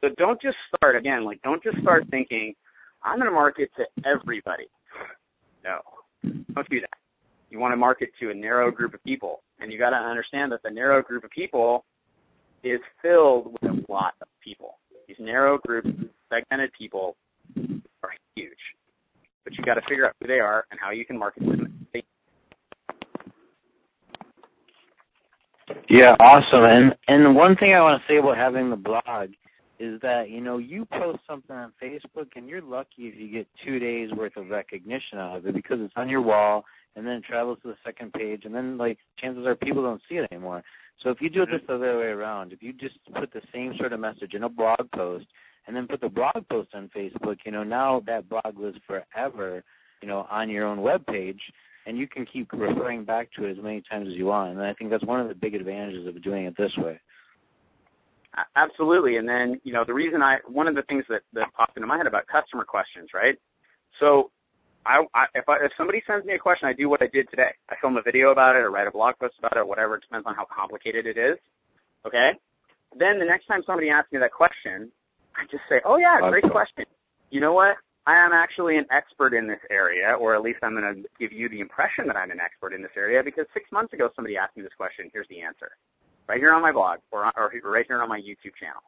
So don't just start again, like don't just start thinking, I'm going to market to everybody. No, don't do that. You want to market to a narrow group of people, and you got to understand that the narrow group of people is filled with a lot of people. These narrow groups, segmented people, are huge but you got to figure out who they are and how you can market them. Yeah, awesome. And and one thing I want to say about having the blog is that you know you post something on Facebook and you're lucky if you get two days worth of recognition out of it because it's on your wall and then it travels to the second page and then like chances are people don't see it anymore. So if you do it mm-hmm. just the other way around, if you just put the same sort of message in a blog post and then put the blog post on Facebook, you know, now that blog lives forever, you know, on your own web page, and you can keep referring back to it as many times as you want. And I think that's one of the big advantages of doing it this way. Absolutely. And then, you know, the reason I, one of the things that, that popped into my head about customer questions, right? So I, I, if, I, if somebody sends me a question, I do what I did today. I film a video about it or write a blog post about it, or whatever. It depends on how complicated it is. Okay? Then the next time somebody asks me that question, I just say, oh yeah, great question. You know what? I am actually an expert in this area, or at least I'm going to give you the impression that I'm an expert in this area because six months ago somebody asked me this question. Here's the answer right here on my blog or, or right here on my YouTube channel.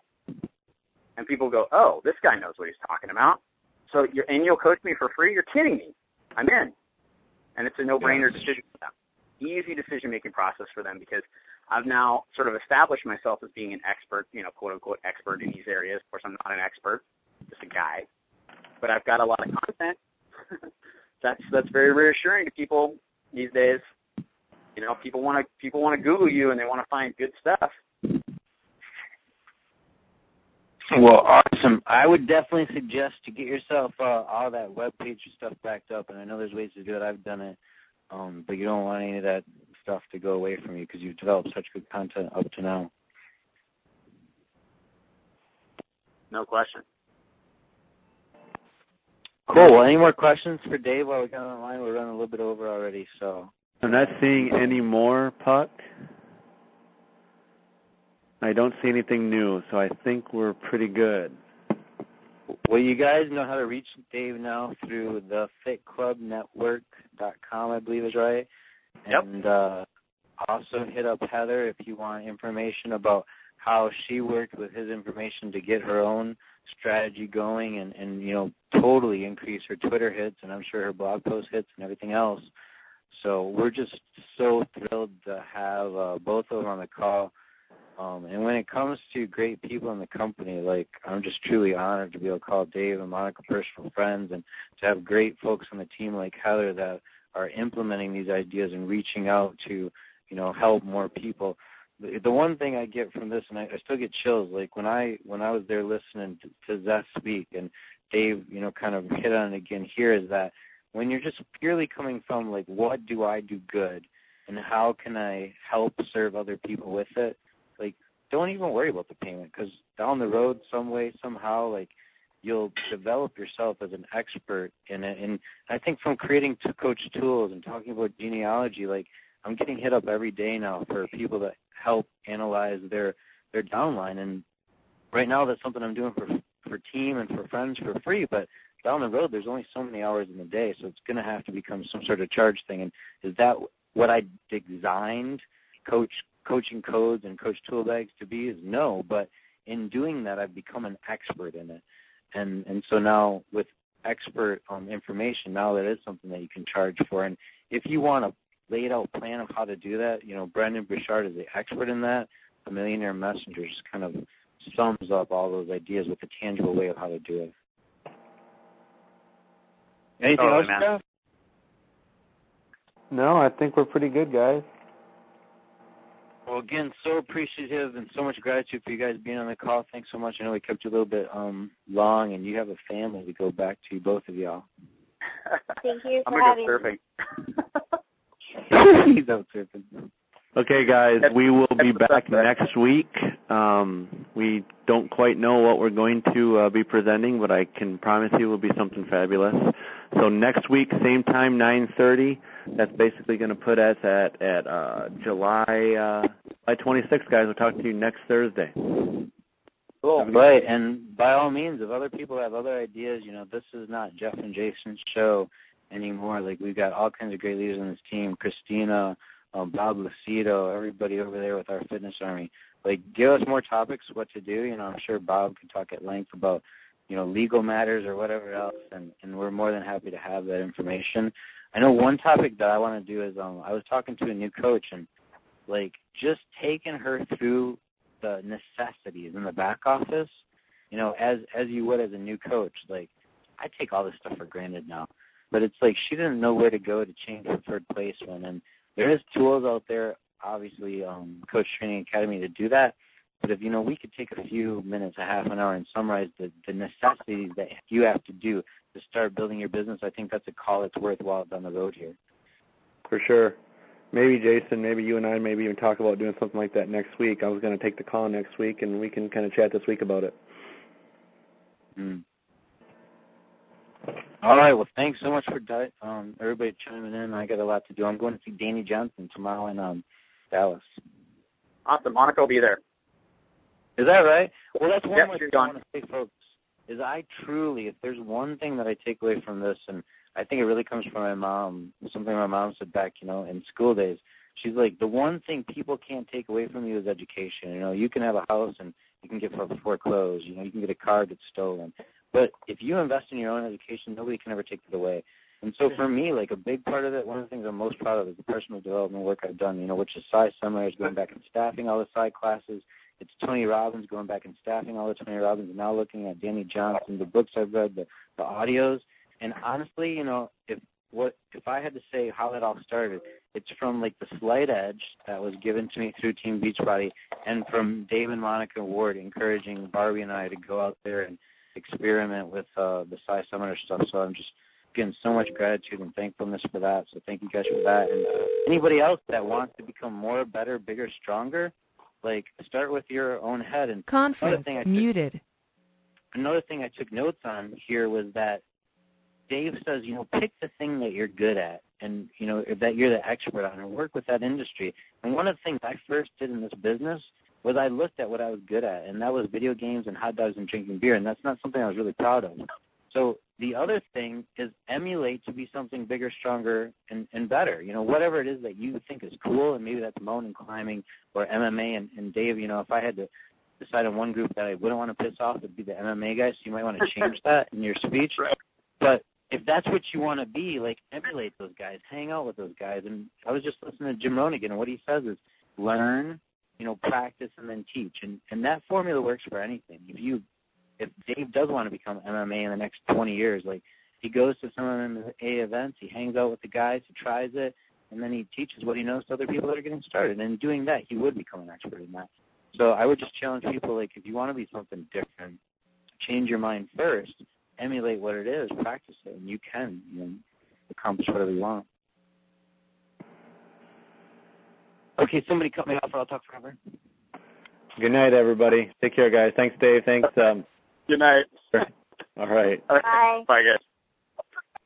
And people go, oh, this guy knows what he's talking about. So you're, and you'll coach me for free? You're kidding me. I'm in. And it's a no-brainer yes. decision for them. Easy decision-making process for them because I've now sort of established myself as being an expert, you know, quote-unquote expert in these areas. Of course, I'm not an expert, just a guy. But I've got a lot of content. that's that's very reassuring to people these days. You know, people want to people want to Google you and they want to find good stuff. Well, awesome. I would definitely suggest to get yourself uh, all that web page stuff backed up, and I know there's ways to do it. I've done it, um, but you don't want any of that stuff to go away from you because you've developed such good content up to now. No question. Cool. Well, any more questions for Dave while we got on the line? We're running a little bit over already, so. I'm not seeing any more puck. I don't see anything new, so I think we're pretty good. Well, you guys know how to reach Dave now through the fitclubnetwork.com, I believe is right. Yep. And uh, also hit up Heather if you want information about how she worked with his information to get her own strategy going and, and you know totally increase her Twitter hits and I'm sure her blog post hits and everything else. So we're just so thrilled to have uh, both of them on the call. Um, and when it comes to great people in the company, like I'm just truly honored to be able to call Dave and Monica personal friends, and to have great folks on the team like Heather that are implementing these ideas and reaching out to, you know, help more people. The, the one thing I get from this, and I, I still get chills, like when I when I was there listening to, to Seth speak, and Dave, you know, kind of hit on it again here, is that when you're just purely coming from like what do I do good and how can I help serve other people with it, like don't even worry about the payment because down the road, some way, somehow, like you'll develop yourself as an expert in it. And I think from creating to coach tools and talking about genealogy, like I'm getting hit up every day now for people that help analyze their their downline. And right now, that's something I'm doing for for team and for friends for free. But down the road, there's only so many hours in the day, so it's going to have to become some sort of charge thing. And is that what I designed coach coaching codes and coach tool bags to be? Is no, but in doing that, I've become an expert in it. And and so now with expert um, information, now that is something that you can charge for. And if you want a laid out plan of how to do that, you know, Brendon Burchard is the expert in that. The Millionaire Messenger just kind of sums up all those ideas with a tangible way of how to do it. Anything oh, else, Jeff? No, I think we're pretty good, guys. Well, again, so appreciative and so much gratitude for you guys being on the call. Thanks so much. I know we kept you a little bit um long, and you have a family to go back to, both of y'all. Thank you for I'm having me. He's out surfing. Okay, guys, we will be back next week. Um, we don't quite know what we're going to uh, be presenting, but I can promise you it will be something fabulous. So next week, same time, 9:30. That's basically going to put us at at uh, July uh, July 26th, guys. We'll talk to you next Thursday. Cool. Right, and by all means, if other people have other ideas, you know, this is not Jeff and Jason's show anymore. Like we've got all kinds of great leaders on this team. Christina um, Bob Lucido, everybody over there with our fitness army. Like, give us more topics, what to do. You know, I'm sure Bob can talk at length about, you know, legal matters or whatever else, and, and we're more than happy to have that information. I know one topic that I want to do is um, I was talking to a new coach, and like just taking her through the necessities in the back office, you know, as as you would as a new coach. Like, I take all this stuff for granted now, but it's like she didn't know where to go to change her third placement, and there is tools out there, obviously, um, Coach Training Academy to do that. But if you know, we could take a few minutes, a half an hour, and summarize the, the necessities that you have to do to start building your business. I think that's a call that's worthwhile down the road here. For sure. maybe Jason, maybe you and I, maybe even talk about doing something like that next week. I was going to take the call next week, and we can kind of chat this week about it. Mm. All right. Well, thanks so much for di- um, everybody chiming in. I got a lot to do. I'm going to see Dani Johnson tomorrow in um, Dallas. Awesome. Monica will be there. Is that right? Well, that's one Yep, more thing I want to say, folks. Is I truly, if there's one thing that I take away from this, and I think it really comes from my mom, something my mom said back, you know, in school days. She's like, the one thing people can't take away from you is education. You know, you can have a house and you can get foreclosed. You know, you can get a car that's stolen. But if you invest in your own education, nobody can ever take it away. And so for me, like a big part of it, one of the things I'm most proud of is the personal development work I've done, you know, which is Psi seminars, going back and staffing all the Psi classes. It's Tony Robbins going back and staffing all the Tony Robbins, and now looking at Dani Johnson, the books I've read, the, the audios. And honestly, you know, if what if I had to say how that all started, it's from like the slight edge that was given to me through Team Beachbody, and from Dave and Monica Ward encouraging Barbie and I to go out there and experiment with uh, the Psi Seminar stuff. So I'm just getting so much gratitude and thankfulness for that. So thank you guys for that. And uh, anybody else that wants to become more, better, bigger, stronger, like start with your own head. And Conference thing I took- muted. another thing I took notes on here was that Dave says, you know, pick the thing that you're good at and, you know, that you're the expert on and work with that industry. And one of the things I first did in this business was I looked at what I was good at, and that was video games and hot dogs and drinking beer, and that's not something I was really proud of. So the other thing is emulate to be something bigger, stronger, and, and better. You know, whatever it is that you think is cool, and maybe that's mountain climbing or MMA. And, and Dave, you know, if I had to decide on one group that I wouldn't want to piss off, it'd be the MMA guys. So you might want to change that in your speech. Right. But if that's what you want to be, like emulate those guys, hang out with those guys. And I was just listening to Jim Rohn again, and what he says is learn, you know, practice, and then teach. And and that formula works for anything. If you if Dave does want to become MMA in the next 20 years, like he goes to some MMA events, he hangs out with the guys, he tries it, and then he teaches what he knows to other people that are getting started. And in doing that, he would become an expert in that. So I would just challenge people, like, if you want to be something different, change your mind first, emulate what it is, practice it, and you can, you know, accomplish whatever you want. Okay, somebody cut me off, or I'll talk forever. Good night, everybody. Take care, guys. Thanks, Dave. Thanks. Um, Good night. all right. Bye. Bye, guys.